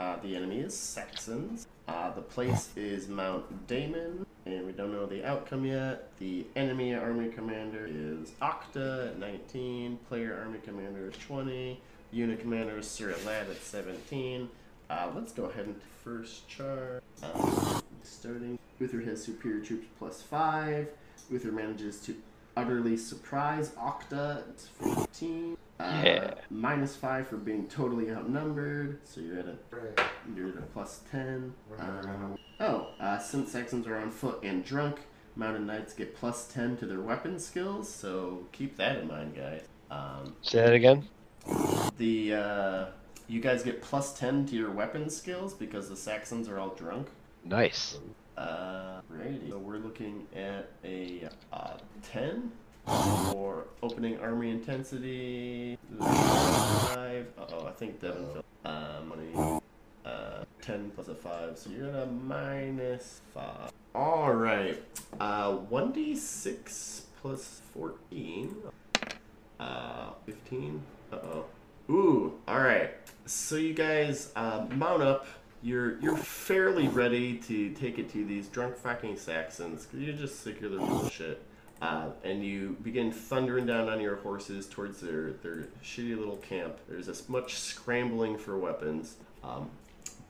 Uh, the enemy is Saxons. Uh, the place is Mount Damen, and we don't know the outcome yet. The enemy army commander is Octa at 19. Player army commander is 20. Unit commander is Sir Lad at 17. Uh, let's go ahead and first charge. Uh, starting. Uther has superior troops plus 5. Uther manages to utterly surprised. Octa. It's 14. Uh, Yeah. Minus 5 for being totally outnumbered. So you're at a Right. you're at a plus 10. Um, oh, uh, since Saxons are on foot and drunk, Mounted Knights get plus 10 to their weapon skills, so keep that in mind, guys. Um, Say that again? the uh, You guys get plus 10 to your weapon skills because the Saxons are all drunk. Nice. Uh. So we're looking at a uh, 10 for opening army intensity. Five. Uh oh, I think Devin fell. Um, 20, uh, 10 plus a 5, so you're at a minus 5. Alright. Uh, 1d6 plus 14. Uh, 15. Uh oh. Ooh, alright. So you guys uh, mount up. You're you're fairly ready to take it to these drunk fucking Saxons because you're just sick of their bullshit. Uh, and you begin thundering down on your horses towards their, their shitty little camp. There's as much scrambling for weapons. Um,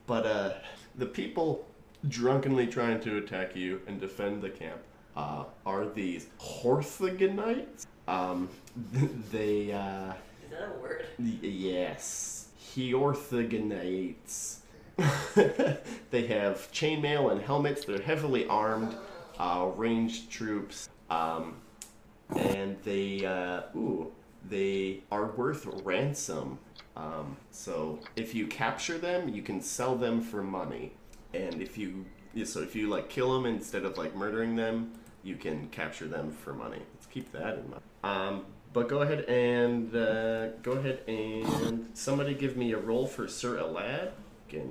but uh, the people drunkenly trying to attack you and defend the camp uh, are these Horthagonites. Um, they, uh, Is that a word? Yes. Heorthagonites. they have chainmail and helmets. They're heavily armed. uh, ranged troops, um, and they uh, ooh they are worth ransom. Um, so if you capture them, you can sell them for money, and if you so if you like kill them instead of like murdering them, you can capture them for money. Let's keep that in mind. Um, but go ahead and uh, go ahead and somebody give me a roll for Sir Elad. Again,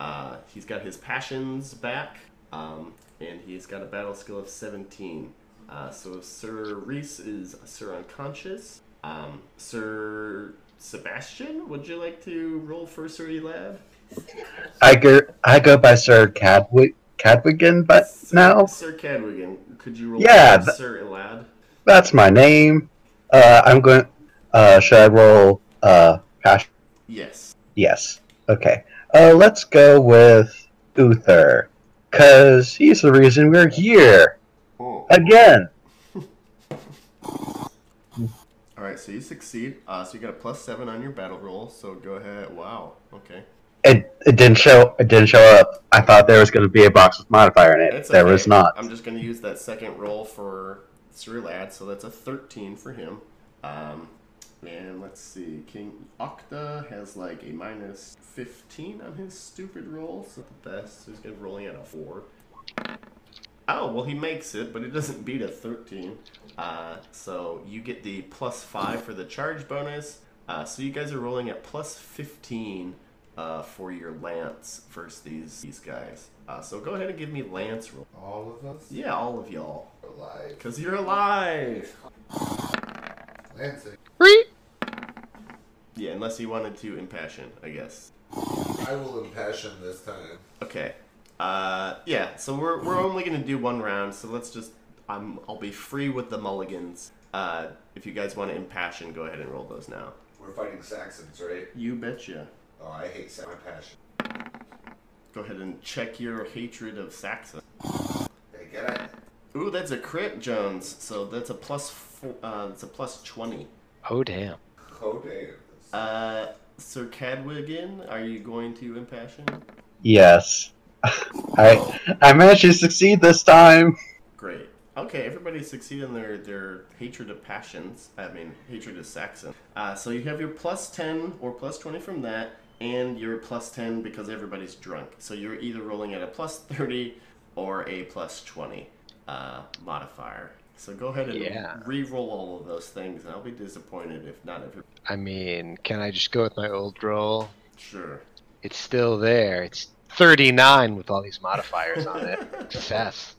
I, uh, he's got his passions back, um, and he's got a battle skill of 17. Uh, so Sir Reese is Sir Unconscious. Um, Sir Sebastian, would you like to roll for Sir Elad? I go I go by Sir Cadwig Cadwigan, but Sir, now Sir Cadwigan, could you roll Yeah, for th- Sir Elad? that's my name. Uh, I'm going. Uh, should I roll? Uh, passion? Yes. Yes. Okay. Uh, let's go with Uther, cause he's the reason we're here Oh. again. All right, so you succeed. Uh, so you got a plus seven on your battle roll. So go ahead. Wow. Okay. It, it didn't show. It didn't show up. I thought there was going to be a box with modifier in it. There okay. was not. I'm just going to use that second roll for Sir Lad, so that's a 13 for him. Um, and let's see, King Octa has like a minus 15 on his stupid roll, so the best. So he's going to rolling at a 4. Oh, well, he makes it, but it doesn't beat a 13. Uh, so you get the plus 5 for the charge bonus. Uh, so you guys are rolling at plus 15 uh, for your lance versus these these guys. Uh, so go ahead and give me lance roll. All of us Yeah, all of y'all. alive. Because you're alive. Lansing. Yeah, unless he wanted to impassion, I guess. I will impassion this time. Okay. Uh, yeah, so we're, we're only going to do one round, so let's just. I'm, I'll be free with the mulligans. Uh, if you guys want to impassion, go ahead and roll those now. We're fighting Saxons, right? You betcha. Oh, I hate Sa- my passion. Go ahead and check your hatred of Saxon. Hey, get it? Ooh, that's a crit, Jones. So that's a plus four, uh, that's a plus 20. Oh damn. Oh, damn. Uh, Sir Cadwigan, are you going to impassion? Yes. I I managed to succeed this time. Great. Okay, everybody succeeded in their, their hatred of passions. I mean, hatred of Saxon. Uh, so you have your plus 10 or plus 20 from that, and your plus 10 because everybody's drunk. So you're either rolling at a plus 30 or a plus 20 uh, modifier. So go ahead and Yeah. re-roll all of those things, and I'll be disappointed if not every. I mean, can I just go with my old roll? Sure. It's still there. It's 39 with all these modifiers on it. Success.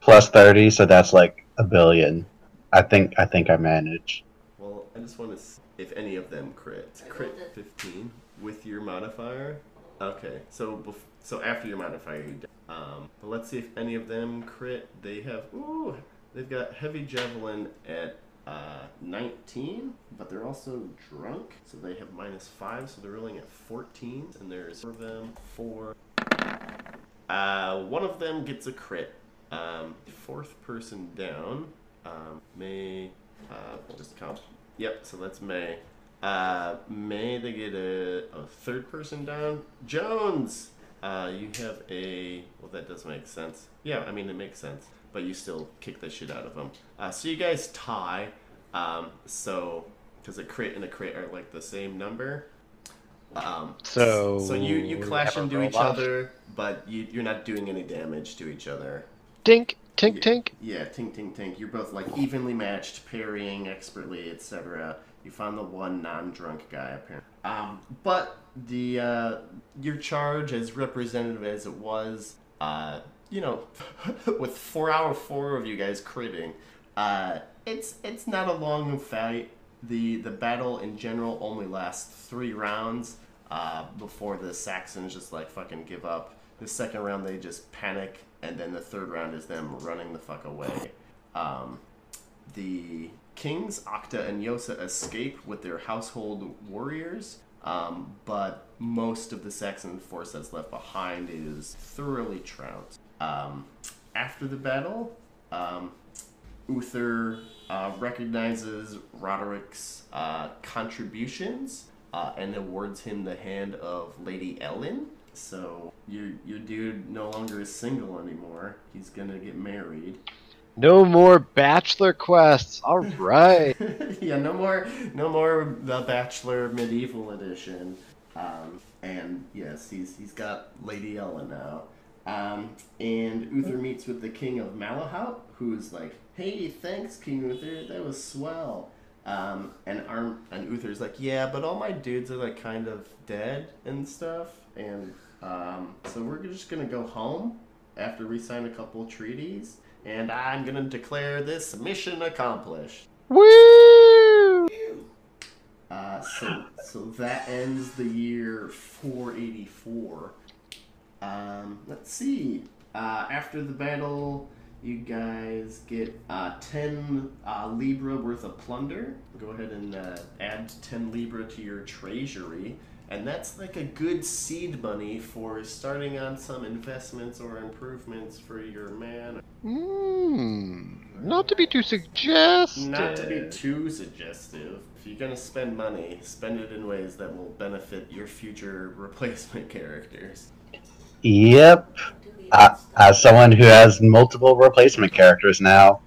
Plus thirty, so that's like a billion. I think I think I manage. Well, I just want to see if any of them crit. Crit 15 with your modifier. Okay, so bef- so after your modifier, you d- um. But let's see if any of them crit. They have ooh, they've got heavy javelin at uh 19, but they're also drunk, so they have minus five, so they're rolling at 14, and there's four of them. Four. Uh, one of them gets a crit. Um, fourth person down. Um, May. Uh, just count. Yep, so that's May. Uh, May, they get a, a third person down. Jones! Uh, you have a. Well, that does make sense. Yeah, I mean, it makes sense. But you still kick the shit out of them. Uh, so you guys tie. Um, so. Because a crit and a crit are like the same number. Um, So, so you, you clash into each roll-off? other, but you, you're not doing any damage to each other. Tink, tink, tink. Yeah, tink, tink, tink. You're both like evenly matched, parrying expertly, etc. You found the one non-drunk guy apparently. Um, but the uh, your charge, as representative as it was, uh, you know, with four of four of you guys critting, uh, it's it's not a long fight. The the battle in general only lasts three rounds uh, before the Saxons just like fucking give up. The second round they just panic, and then the third round is them running the fuck away. Um, the kings, Octa and Eosa, escape with their household warriors, um, but most of the Saxon force that's left behind is thoroughly trounced. Um, after the battle, um, Uther uh, recognizes Roderick's uh, contributions uh, and awards him the hand of Lady Ellen. So your your dude no longer is single anymore. He's gonna get married. No more bachelor quests. All right. yeah, no more, no more the Bachelor Medieval Edition. Um, and yes, he's he's got Lady Ellen now. Um, and Uther meets with the King of Malahaut, who's like, "Hey, thanks, King Uther. That was swell." Um, and Arm and Uther's like, "Yeah, but all my dudes are like kind of dead and stuff, and um, so we're just gonna go home after we sign a couple treaties." And I'm gonna declare this mission accomplished. Woo! Uh, so, so that ends the year 484. Um, let's see. Uh, after the battle, you guys get uh, 10 uh, Libra worth of plunder. Go ahead and uh, add 10 Libra to your treasury. And that's like a good seed money for starting on some investments or improvements for your man. Hmm. Not to be too suggestive. Not to be too suggestive. If you're gonna spend money, spend it in ways that will benefit your future replacement characters. Yep. As someone who has multiple replacement characters now,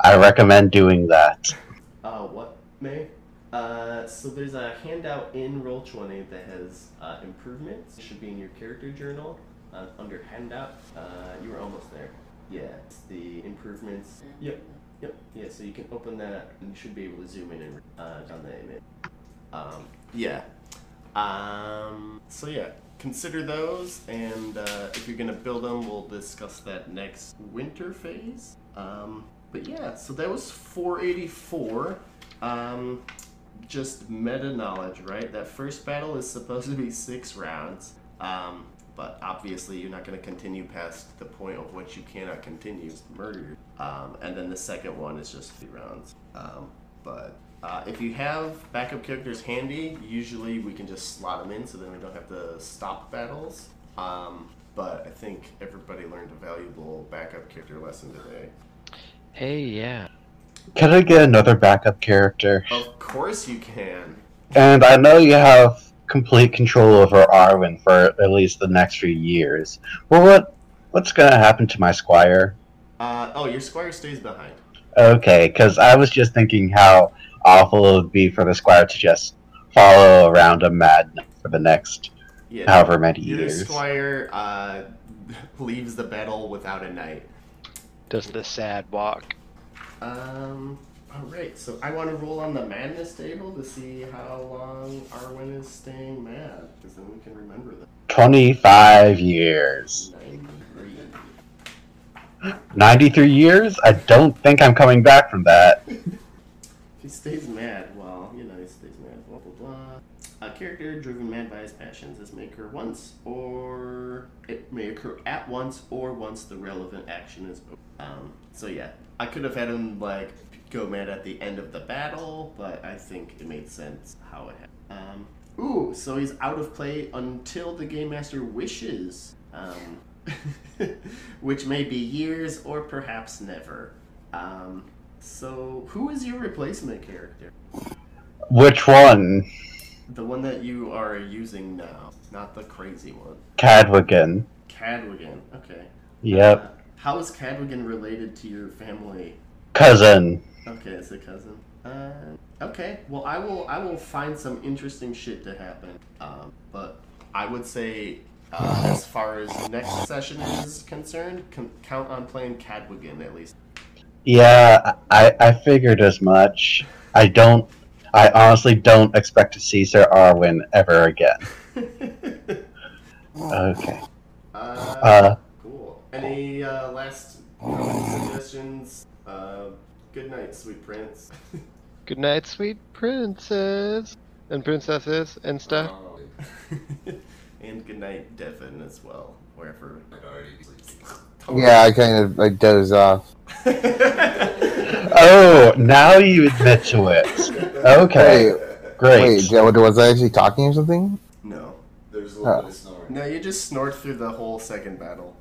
I recommend doing that. Uh, what, May? Uh, so there's a handout in Roll20 that has uh, improvements. It should be in your character journal uh, under handout. Uh, you were almost there. Yeah, it's the improvements. Yep, yep. Yeah, so you can open that and you should be able to zoom in and uh, on the image. Um, yeah. Um, so yeah, consider those, and uh, if you're gonna build them, we'll discuss that next winter phase. Um, but yeah, so that was 484. Um, just meta knowledge, right? That first battle is supposed to be six rounds. Um, but obviously, you're not going to continue past the point of which you cannot continue murder. Um, and then the second one is just three rounds. Um, but uh, if you have backup characters handy, usually we can just slot them in so then we don't have to stop battles. Um, but I think everybody learned a valuable backup character lesson today. Hey, yeah. Can I get another backup character? Of course you can. And I know you have complete control over Arwen for at least the next few years. Well, what what's gonna happen to my squire? Uh, oh, your squire stays behind. Okay, because I was just thinking how awful it would be for the squire to just follow around a madman for the next Yeah. however many Your years. squire uh, leaves the battle without a knight. Does the sad walk. Um. All right. So I want to roll on the madness table to see how long Arwen is staying mad, because then we can remember that. 25 years. Ninety-three. 93 years? I don't think I'm coming back from that. He stays mad, well, you know, he stays mad. Blah blah blah. A character driven mad by his passions. This may occur once, or it may occur at once, or once the relevant action is over. Um. So yeah, I could have had him like go mad at the end of the battle, but I think it made sense how it happened. Um. Ooh, so he's out of play until the game master wishes. Um. which may be years or perhaps never. Um. So, who is your replacement character? Which one? The one that you are using now, not the crazy one. Cadwigan. Cadwigan. Okay. Yep. Uh, how is Cadwigan related to your family? Cousin. Okay, it's a cousin. Uh, okay. Well, I will. I will find some interesting shit to happen. Um, but I would say, uh, as far as next session is concerned, con- count on playing Cadwigan at least. Yeah, I, I figured as much. I don't. I honestly don't expect to see Sir Arwen ever again. Okay. uh, Uh, Cool. Any uh, last suggestions? Uh, good night, sweet prince. Good night, sweet princess. And princesses and stuff. And good night, Devin, as well, wherever. I'd already sleep. Yeah, I kind of I doze off. Oh, now you admit to it. Okay, great. Wait, was I actually talking or something? no. There's a little Oh. bit of snoring. No, you just snored through the whole second battle.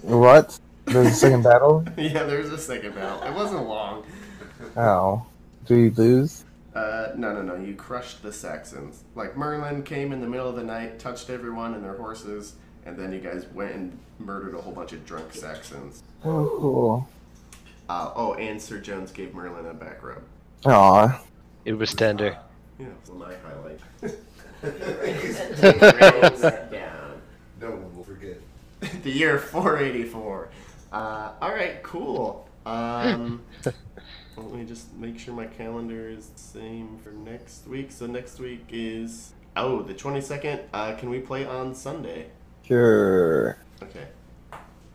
What? There's a second battle? yeah, there was a second battle. It wasn't long. Oh. Do you lose? Uh, no, no, no. You crushed the Saxons. Like Merlin came in the middle of the night, touched everyone and their horses, and then you guys went and murdered a whole bunch of drunk Saxons. Oh, cool. Uh, oh, and Sir Jones gave Merlin a back rub. Aw. It was tender. Yeah, that's my highlight. No one will forget. the year 484. Uh, all right, cool. Um, let me just make sure my calendar is the same for next week. So next week is oh the 22nd. Uh, can we play on Sunday? Sure. Okay.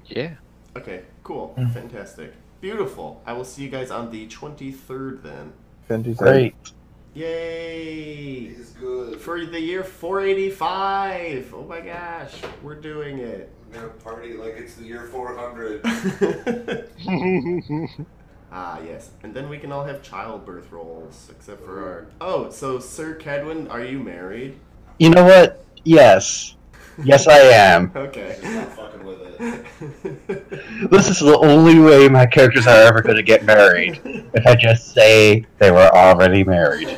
Yeah. Okay. Cool. Mm. Fantastic. Beautiful. I will see you guys on the 23rd then. Fantastic. Great. Yay! He's good. For the year 485. Oh my gosh, we're doing it. We're gonna party like it's the year 400. ah, yes. And then we can all have childbirth rolls, except for our. Oh, so Sir Cadwin, are you married? You know what? Yes. Yes, I am. Okay. Just not fucking with it. This is the only way my characters are ever going to get married. If I just say they were already married.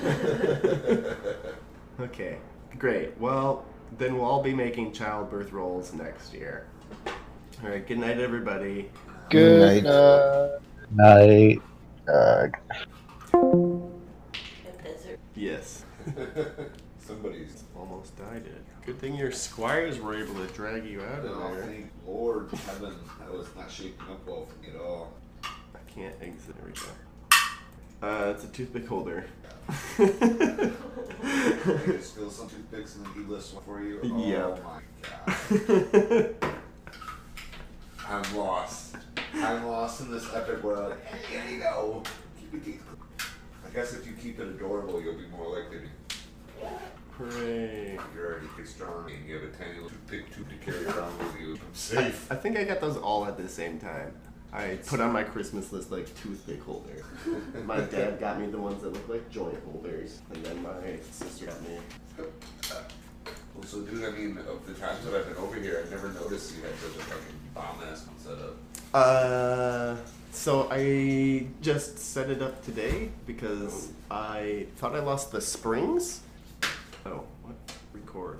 okay, great. Well, then we'll all be making childbirth rolls next year. All right. Good night, everybody. Good Good night. night. Night. Uh, Yes. Somebody's. Almost died it. Good thing your squires were able to drag you out of Oh, there. thank Lord heaven. That was not shaping up well for me at all. I can't exit. There we go. Uh, it's a toothpick holder. I just spill some toothpicks and then he lists one for you. Oh Yep. my god. I'm lost. I'm lost in this epic world. Hey, there you go. Keep it deep. I guess if you keep it adorable, you'll be more likely to. Hooray. You're already pretty strong and you have a tiny little toothpick tube to carry around with you. I'm safe. I think I got those all at the same time. I put on my Christmas list like toothpick holders. My dad got me the ones that look like joint holders, and then my sister got me. Well, so, dude, I mean, of the times that I've been over here, I've never noticed you had such a fucking bomb ass one set up. Uh, so I just set it up today because I thought I lost the springs, Oh, what? Record.